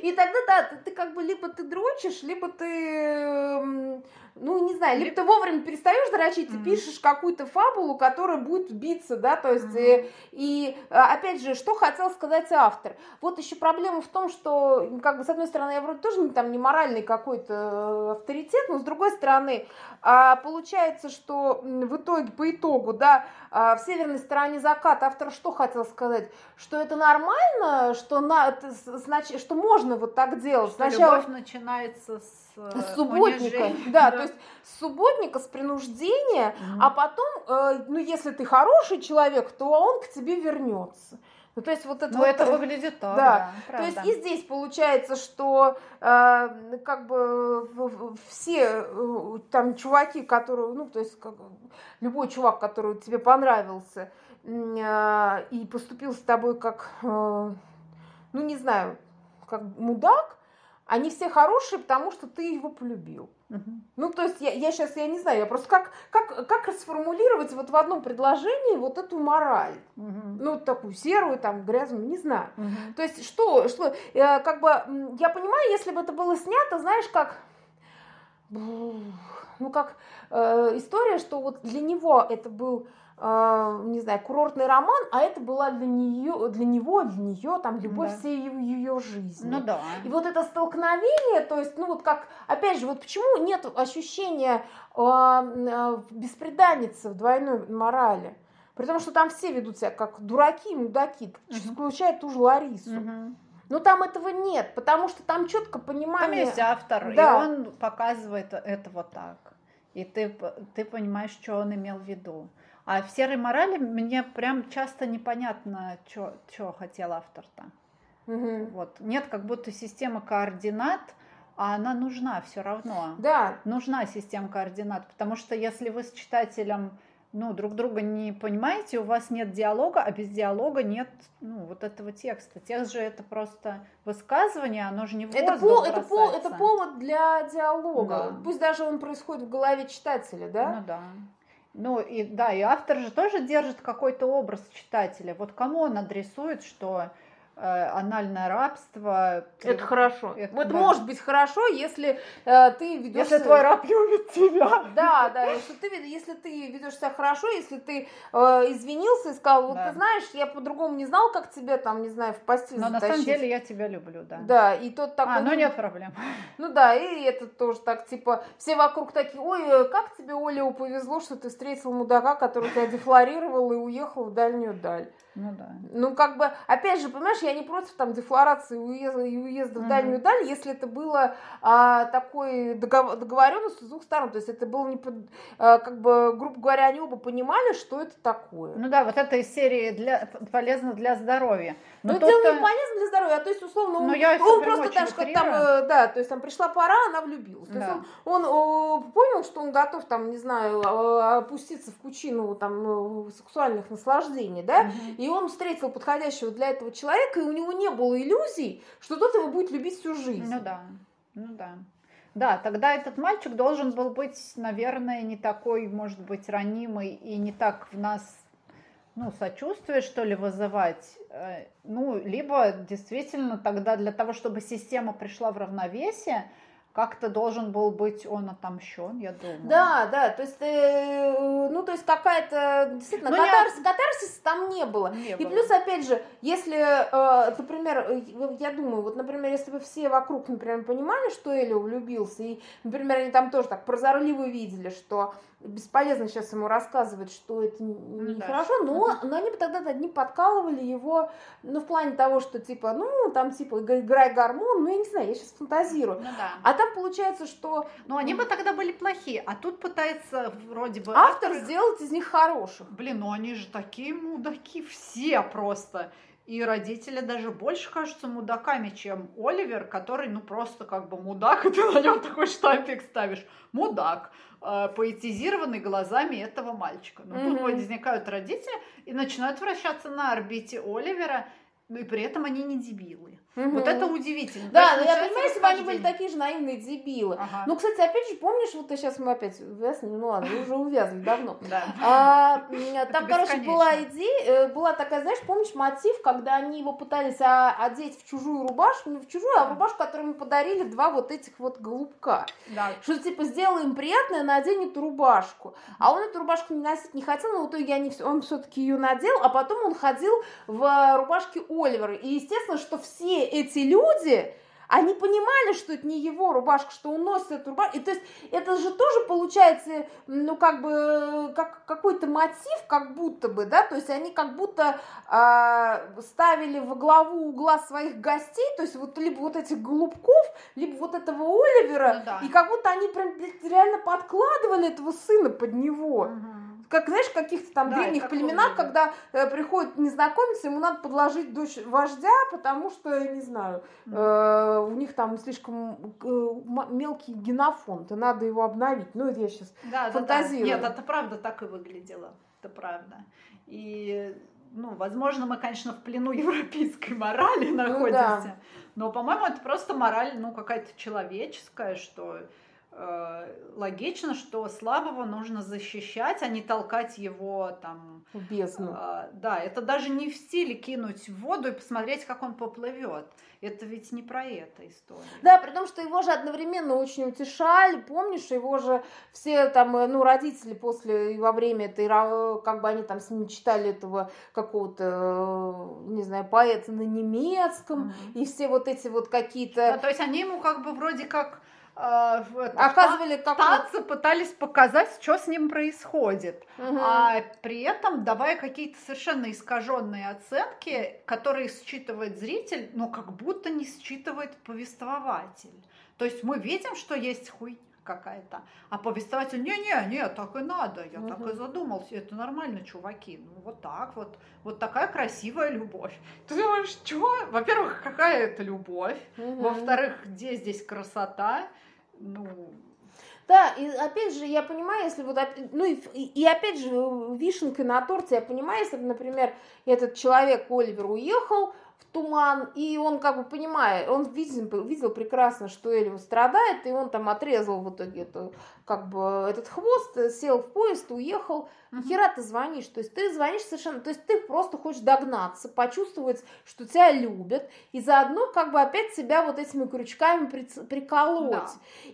И тогда, да, ты как бы либо ты дрочишь, либо ты эм, ну, не знаю, либо ты вовремя перестаешь дрочить и пишешь какую-то фабулу, которая будет биться, да, то есть, mm-hmm. и, и, опять же, что хотел сказать автор. Вот еще проблема в том, что, как бы, с одной стороны, я вроде тоже не, там, не моральный какой-то э, авторитет, но с другой стороны, а, получается, что в итоге, по итогу, да, а, в северной стороне заката автор что хотел сказать? Что это нормально, что, на, значит, что можно вот так делать. Что Сначала... любовь начинается с с субботника, да, да, [LAUGHS] то есть с субботника, с принуждения, угу. а потом, э, ну, если ты хороший человек, то он к тебе вернется. Ну, то есть вот это, ну, вот, это выглядит так, да. да то есть и здесь получается, что э, как бы все э, там чуваки, которые, ну, то есть как, любой чувак, который тебе понравился э, и поступил с тобой как, э, ну, не знаю, как мудак, они все хорошие, потому что ты его полюбил. Угу. Ну, то есть я, я сейчас, я не знаю, я просто как, как, как расформулировать вот в одном предложении вот эту мораль? Угу. Ну, такую серую, там, грязную, не знаю. Угу. То есть что, что, э, как бы, я понимаю, если бы это было снято, знаешь, как, ну, как э, история, что вот для него это был не знаю, курортный роман, а это была для нее, для него, для нее там любовь да. всей ее, ее жизни. Ну да. И вот это столкновение, то есть, ну вот как, опять же, вот почему нет ощущения э, э, беспреданницы в двойной морали? Потому что там все ведут себя как дураки, мудаки, угу. включая ту же Ларису. Угу. Но там этого нет, потому что там четко понимание... Там есть автор, да. и он показывает это вот так. И ты, ты понимаешь, что он имел в виду. А в серой морали мне прям часто непонятно, что хотел автор-то. Угу. Вот. Нет как будто системы координат, а она нужна все равно. Да. Нужна система координат, потому что если вы с читателем ну, друг друга не понимаете, у вас нет диалога, а без диалога нет ну, вот этого текста. Текст же это просто высказывание, оно же не в это, по, это, по, это повод для диалога. Да. Пусть даже он происходит в голове читателя, да? Ну да. Ну и да, и автор же тоже держит какой-то образ читателя. Вот кому он адресует, что анальное рабство. Это хорошо. Это, вот да. может быть хорошо, если э, ты ведешь. Если твой раб любит тебя. Да, да. Если ты, если ты ведешь себя хорошо, если ты э, извинился и сказал, вот да. ты знаешь, я по-другому не знал, как тебе там, не знаю, в постель Но затащить. на самом деле я тебя люблю, да. Да, и тот такой. А, ну нет проблем. Ну да, и это тоже так, типа, все вокруг такие, ой, э, как тебе, Оля, повезло, что ты встретил мудака, который тебя дефлорировал и уехал в дальнюю даль. Ну да. Ну, как бы, опять же, понимаешь, я не против там дефлорации уезда и уезда в дальнюю даль, если это было а, такой договор, договоренностью с двух сторон. То есть это было не под, а, как бы, грубо говоря, они оба понимали, что это такое. Ну да, вот эта из серии для, полезно для здоровья. Но ну, дело не полезно для здоровья, а то есть, условно, он, я он просто так, что там, э, да, то есть там пришла пора, она влюбилась. То да. есть он, он о, понял, что он готов, там, не знаю, опуститься в пучину там сексуальных наслаждений, да, угу. И он встретил подходящего для этого человека, и у него не было иллюзий, что тот его будет любить всю жизнь. Ну да, ну да. Да, тогда этот мальчик должен был быть, наверное, не такой, может быть, ранимый и не так в нас ну, сочувствие, что ли, вызывать. Э, ну, либо действительно тогда для того, чтобы система пришла в равновесие, как-то должен был быть он отомщен, я думаю. Да, да, то есть, э, ну, то есть какая-то, действительно, ну, катарс, не... катарсиса там не было. Не и было. плюс, опять же, если, э, например, э, я думаю, вот, например, если бы все вокруг, например, понимали, что Элио влюбился, и, например, они там тоже так прозорливо видели, что бесполезно сейчас ему рассказывать, что это нехорошо, ну, но, но они бы тогда одни подкалывали его, ну, в плане того, что, типа, ну, там, типа, играй гормон, ну, я не знаю, я сейчас фантазирую. Ну, да. А там получается, что... Ну, они бы тогда были плохие, а тут пытается вроде бы... Автор, автор сделать из них хороших. Блин, ну они же такие мудаки все просто. И родители даже больше кажутся мудаками, чем Оливер, который, ну, просто как бы мудак, [LAUGHS] и ты на нем такой штампик ставишь. Мудак, э, поэтизированный глазами этого мальчика. Но mm-hmm. тут возникают родители и начинают вращаться на орбите Оливера, ну и при этом они не дебилы. Угу. Вот это удивительно. Да, но я понимаю, если бы они были такие же наивные дебилы. Ага. Ну, кстати, опять же, помнишь, вот сейчас мы опять увязли, ну ладно, мы уже увязли давно. [LAUGHS] Да. А, там, короче, была идея, э, была такая, знаешь, помнишь мотив, когда они его пытались одеть в чужую рубашку, не в чужую, а в рубашку, которую ему подарили два вот этих вот голубка. Да. Что типа сделаем приятное, надень эту рубашку. А он эту рубашку не носить не хотел, но в итоге они, он все-таки ее надел, а потом он ходил в рубашке Оливера. И естественно, что все эти люди, они понимали, что это не его рубашка, что он носит эту рубашку. И то есть это же тоже получается, ну, как бы, как какой-то мотив, как будто бы, да, то есть они как будто э, ставили во главу угла своих гостей, то есть вот либо вот этих голубков, либо вот этого Оливера, ну, да. и как будто они прям реально подкладывали этого сына под него. Угу как знаешь, в каких-то там да, древних племенах, когда э, приходит незнакомец, ему надо подложить дочь вождя, потому что, я не знаю, э, у них там слишком э, мелкий генофонд, и надо его обновить. Ну, это я сейчас да, фантазирую. Да, да. Нет, это правда так и выглядело. Это правда. И ну, возможно, мы, конечно, в плену европейской морали находимся, ну, да. но, по-моему, это просто мораль, ну, какая-то человеческая, что логично, что слабого нужно защищать, а не толкать его там в бездну. Э, да, это даже не в стиле кинуть в воду и посмотреть, как он поплывет. Это ведь не про это история. Да, при том, что его же одновременно очень утешали, помнишь, его же все там, э, ну, родители после и во время этой, как бы они там с ним читали этого какого-то, не знаю, поэта на немецком, mm-hmm. и все вот эти вот какие-то... Да, то есть они ему как бы вроде как э, оказывали как танцы, пытались показать, что с ним происходит, угу. а при этом давая какие-то совершенно искаженные оценки, которые считывает зритель, но как будто не считывает повествователь. То есть мы видим, что есть хуй какая-то. А повествователь, не-не, не, так и надо, я угу. так и задумался, это нормально, чуваки, ну вот так вот, вот такая красивая любовь. Ты думаешь, что? Во-первых, какая это любовь? Угу. Во-вторых, где здесь красота? Ну... Да, и опять же, я понимаю, если вот, ну и, и опять же, вишенка на торте, я понимаю, если, например, этот человек, Оливер, уехал, в туман, и он как бы понимает, он видел, видел прекрасно, что Элио страдает, и он там отрезал в итоге эту, как бы этот хвост, сел в поезд, уехал. Хера ты звонишь, то есть ты звонишь совершенно, то есть ты просто хочешь догнаться, почувствовать, что тебя любят, и заодно как бы опять себя вот этими крючками приколоть. Да.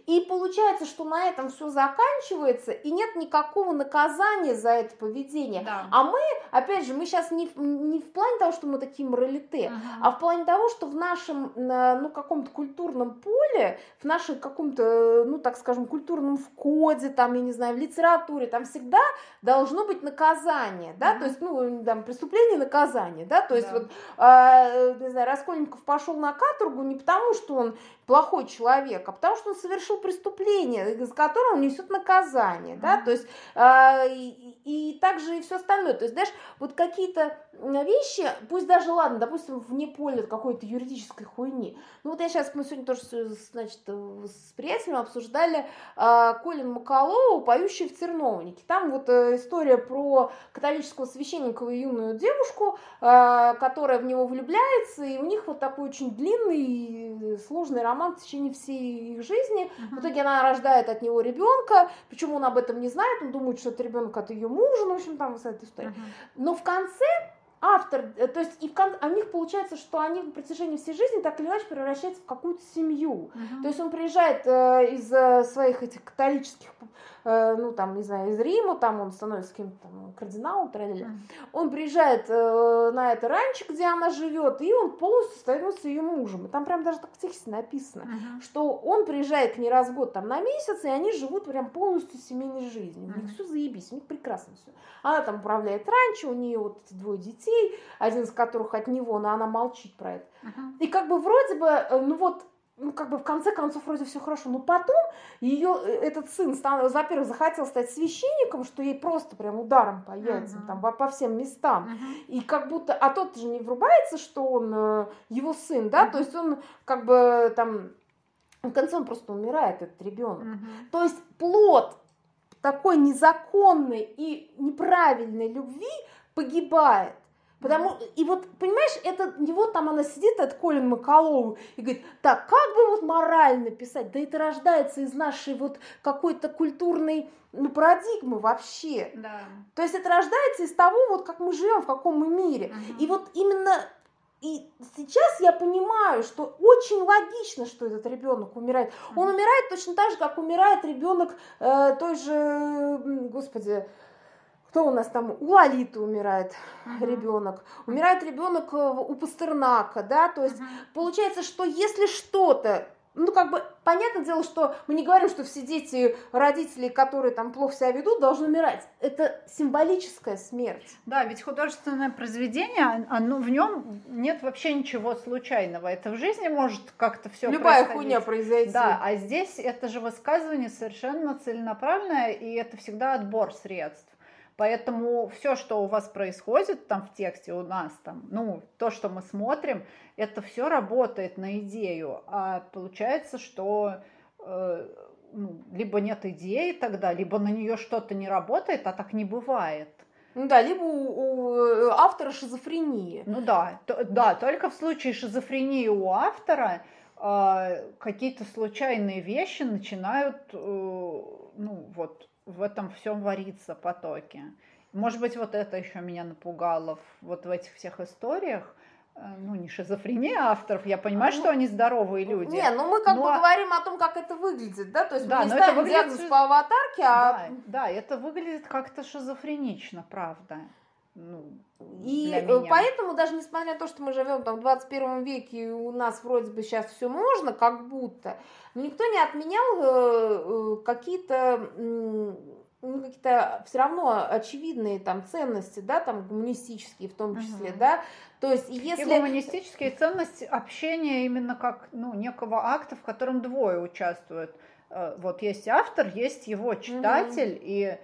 И получается, что на этом все заканчивается, и нет никакого наказания за это поведение. Да. А мы, опять же, мы сейчас не, не в плане того, что мы такие моралите, а в плане того, что в нашем, ну, каком-то культурном поле, в нашем каком-то, ну, так скажем, культурном вкоде, там, я не знаю, в литературе, там всегда должно быть наказание, да, mm-hmm. то есть, ну, там, преступление, наказание, да, то есть, да. вот, э, не знаю, Раскольников пошел на каторгу не потому, что он плохой человек, а потому что он совершил преступление, из которого он несет наказание, mm-hmm. да, то есть, э, и, и также и все остальное, то есть, знаешь, вот какие-то вещи, пусть даже, ладно, допустим, вне поля какой-то юридической хуйни. Ну вот я сейчас, мы сегодня тоже, значит, с приятелем обсуждали э, Колин Макалову, поющий в терновнике. Там вот э, история про католического священника и юную девушку, э, которая в него влюбляется, и у них вот такой очень длинный, сложный роман роман в течение всей их жизни. Uh-huh. В итоге она рождает от него ребенка, причем он об этом не знает, он думает, что это ребенок от ее мужа, ну, в общем, там вся эта история. Uh-huh. Но в конце автор, э, то есть и в кон... а у них получается, что они в протяжении всей жизни так или иначе превращаются в какую-то семью. Uh-huh. То есть он приезжает э, из э, своих этих католических Э, ну, там, не знаю, из Рима, там он становится каким-то кардиналом, тролля. Он приезжает э, на это ранчо, где она живет, и он полностью становится ее мужем. И там прям даже так в тексте написано, mm-hmm. что он приезжает к ней раз в год там на месяц, и они живут прям полностью семейной жизнью. У них все заебись, у них прекрасно все. Она там управляет ранчо, у нее вот эти двое детей, один из которых от него, но она молчит про это. Uh-huh. И как бы вроде бы, э, ну вот ну, как бы в конце концов вроде все хорошо, но потом ее э, этот сын, во-первых, захотел стать священником, что ей просто прям ударом по яйцам, uh-huh. там, по, по всем местам, uh-huh. и как будто, а тот же не врубается, что он э, его сын, да, uh-huh. то есть он как бы там, в конце он просто умирает, этот ребенок. Uh-huh. То есть плод такой незаконной и неправильной любви погибает. Потому, и вот, понимаешь, это не вот там она сидит, от Колин Макалоу, и говорит, так, как бы вот морально писать? Да это рождается из нашей вот какой-то культурной ну, парадигмы вообще. Да. То есть это рождается из того, вот как мы живем, в каком мы мире. Угу. И вот именно и сейчас я понимаю, что очень логично, что этот ребенок умирает. Он умирает точно так же, как умирает ребенок э, той же, господи, кто у нас там? У Лолиты умирает uh-huh. ребенок. Умирает ребенок э, у Пастернака, да, то есть uh-huh. получается, что если что-то ну, как бы, понятное дело, что мы не говорим, что все дети родителей, которые там плохо себя ведут, должны умирать. Это символическая смерть. Да, ведь художественное произведение, оно, в нем нет вообще ничего случайного. Это в жизни может как-то все Любая хуйня произойти. Да, а здесь это же высказывание совершенно целенаправленное, и это всегда отбор средств. Поэтому все, что у вас происходит там в тексте у нас, там, ну, то, что мы смотрим, это все работает на идею. А получается, что э, ну, либо нет идеи тогда, либо на нее что-то не работает, а так не бывает. Ну да, либо у, у автора шизофрения. Ну да, то, да, только в случае шизофрении у автора э, какие-то случайные вещи начинают, э, ну вот, в этом всем варится потоке. Может быть, вот это еще меня напугало вот в этих всех историях. Э, ну, не шизофрения авторов, я понимаю, а, что они здоровые люди. Не, ну мы как но... бы говорим о том, как это выглядит, да, то есть да, мы не ставим выглядит... диагноз по аватарке, а... Да, да, это выглядит как-то шизофренично, правда. Ну, и поэтому даже несмотря на то, что мы живем там в 21 веке, и у нас вроде бы сейчас все можно, как будто, никто не отменял э, э, какие-то ну, какие-то все равно очевидные там ценности, да, там гуманистические в том числе, uh-huh. да, то есть если... И гуманистические ценности общения именно как, ну, некого акта, в котором двое участвуют. Э, вот есть автор, есть его читатель, uh-huh. и Э,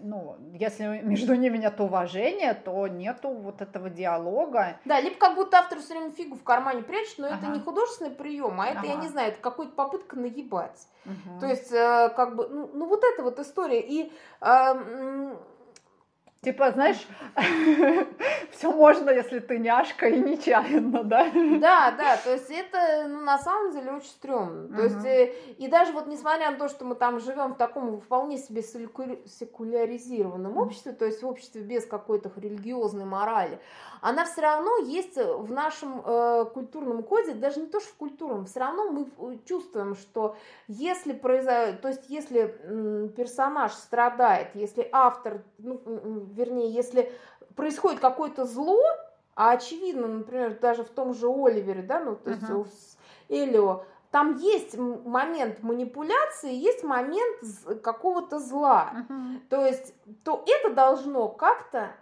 ну, если между ними нет уважения, то нету вот этого диалога. Да, либо как будто автор все время фигу в кармане прячет, но ага. это не художественный прием, а это, ага. я не знаю, это какая-то попытка наебать. Угу. То есть, э, как бы, ну, ну вот эта вот история. И э, Типа, знаешь, [LAUGHS] все можно, если ты няшка и нечаянно, да? Да, да, то есть это, ну, на самом деле очень стрёмно. То есть, э, и даже вот несмотря на то, что мы там живем в таком вполне себе секуляризированном обществе, то есть в обществе без какой-то религиозной морали, она все равно есть в нашем э, культурном коде, даже не то, что в культурном, все равно мы чувствуем, что если произойдет, то есть если персонаж страдает, если автор, ну, вернее, если происходит какое-то зло, а очевидно, например, даже в том же Оливере, да, ну, то есть uh-huh. с Элио, там есть момент манипуляции, есть момент какого-то зла. Uh-huh. То есть, то это должно как-то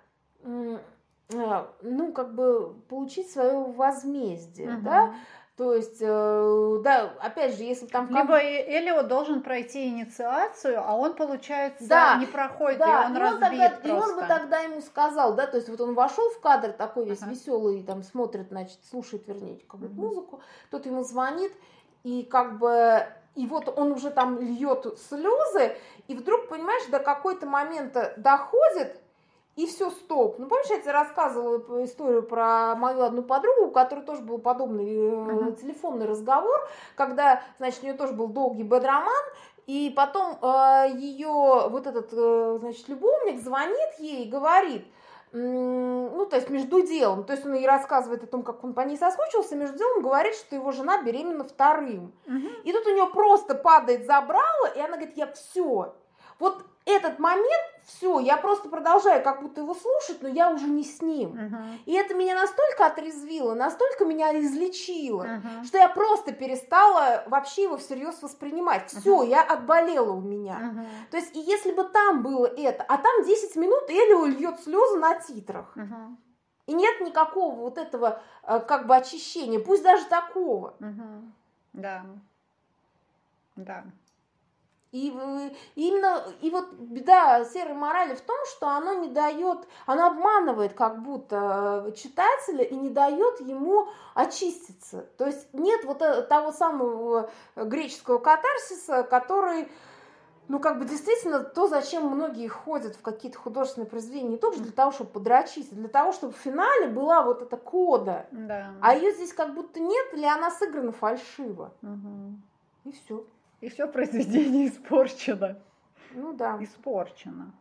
ну, как бы получить свое возмездие, uh-huh. да, то есть, э, да, опять же, если там... Либо Элио должен пройти инициацию, а он, получается, да, не проходит, да, и он и разбит тогда, просто. И он бы тогда ему сказал, да, то есть вот он вошел в кадр такой весь ага. веселый, там смотрит, значит, слушает, вернее, какую-то угу. музыку, тот ему звонит, и как бы и вот он уже там льет слезы, и вдруг, понимаешь, до какой-то момента доходит, и все, стоп. Ну, помнишь, я тебе рассказывала историю про мою одну подругу, у которой тоже был подобный uh-huh. телефонный разговор, когда, значит, у нее тоже был долгий бедроман, и потом э, ее вот этот, э, значит, любовник звонит ей и говорит, ну, то есть между делом, то есть он ей рассказывает о том, как он по ней соскучился, между делом говорит, что его жена беременна вторым. Угу. И тут у нее просто падает забрало, и она говорит, я все. Вот этот момент, все, я просто продолжаю как будто его слушать, но я уже не с ним. Uh-huh. И это меня настолько отрезвило, настолько меня излечило, uh-huh. что я просто перестала вообще его всерьез воспринимать. Все, uh-huh. я отболела у меня. Uh-huh. То есть, и если бы там было это, а там 10 минут Элио льет слезы на титрах. Uh-huh. И нет никакого вот этого э, как бы очищения, пусть даже такого. Uh-huh. Да. Да. И именно, и вот беда серой морали в том, что оно не дает, оно обманывает как будто э, читателя и не дает ему очиститься. То есть нет вот э, того самого греческого катарсиса, который, ну как бы действительно то, зачем многие ходят в какие-то художественные произведения, не только для того, чтобы подрочиться, для того, чтобы в финале была вот эта кода. Да. А ее здесь как будто нет, или она сыграна фальшиво. Угу. И все. И все произведение испорчено. Ну да. Испорчено.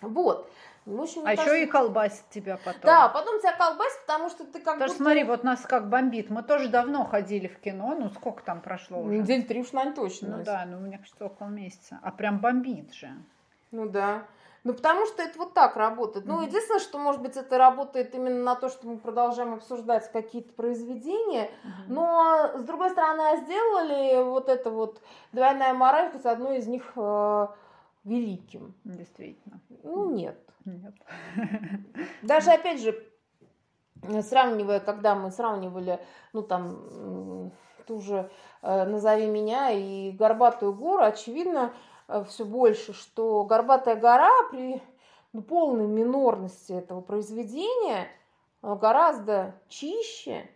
Вот. В общем, а кажется... еще и колбасит тебя потом. Да, потом тебя колбасит, потому что ты как Потому будто... смотри, вот нас как бомбит. Мы тоже давно ходили в кино. Ну, сколько там прошло уже? Недель три уж, наверное, точно. Ну да, ну, мне кажется, около месяца. А прям бомбит же. Ну да. Ну, потому что это вот так работает. Ну, единственное, что, может быть, это работает именно на то, что мы продолжаем обсуждать какие-то произведения. Но, с другой стороны, сделали вот это вот двойная мораль с одной из них э, великим. Действительно. Ну, нет. Нет. Даже, опять же, сравнивая, когда мы сравнивали, ну, там, ту же э, «Назови меня» и «Горбатую гору», очевидно, все больше, что «Горбатая гора» при ну, полной минорности этого произведения э, гораздо чище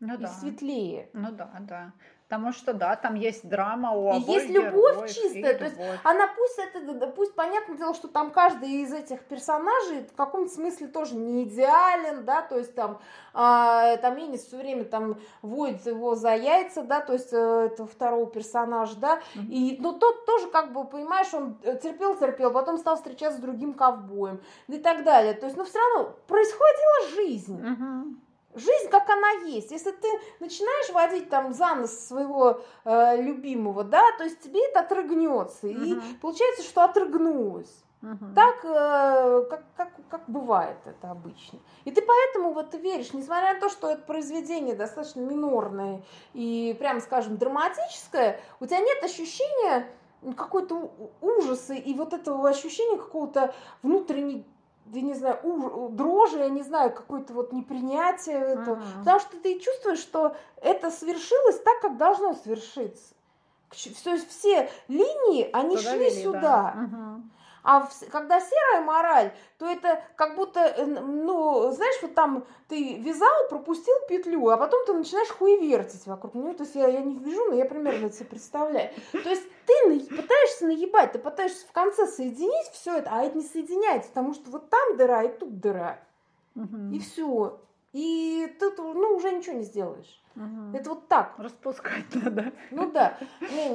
ну, и да. светлее. Ну да, да. Потому что, да, там есть драма у обоих Есть любовь героев, чистая, то есть она пусть это, пусть понятное дело, что там каждый из этих персонажей в каком-то смысле тоже не идеален, да, то есть там, а, там Енис все время там водит его за яйца, да, то есть э, этого второго персонажа, да, mm-hmm. и, но тот тоже как бы, понимаешь, он терпел-терпел, потом стал встречаться с другим ковбоем и так далее, то есть, но все равно происходила жизнь. Mm-hmm жизнь как она есть. Если ты начинаешь водить там за нос своего э, любимого, да, то есть тебе это отрыгнется. Угу. И получается, что отрыгнулось. Угу. Так, э, как, как, как бывает это обычно. И ты поэтому в это веришь, несмотря на то, что это произведение достаточно минорное и, прям скажем, драматическое, у тебя нет ощущения какой-то ужаса и вот этого ощущения какого-то внутренней я не знаю, уж, дрожи, я не знаю, какое-то вот непринятие этого. Uh-huh. Потому что ты чувствуешь, что это свершилось так, как должно свершиться. Есть все линии, они Туда шли вели, сюда. Да. Uh-huh. А в, когда серая мораль, то это как будто, э, ну, знаешь, вот там ты вязал, пропустил петлю, а потом ты начинаешь хуевертить вокруг нее. То есть я, я не вижу, но я примерно это себе представляю. То есть ты пытаешься наебать, ты пытаешься в конце соединить все это, а это не соединяется, потому что вот там дыра и тут дыра. Угу. И все. И тут ну, уже ничего не сделаешь. Угу. Это вот так. Распускать надо. Ну да. Не,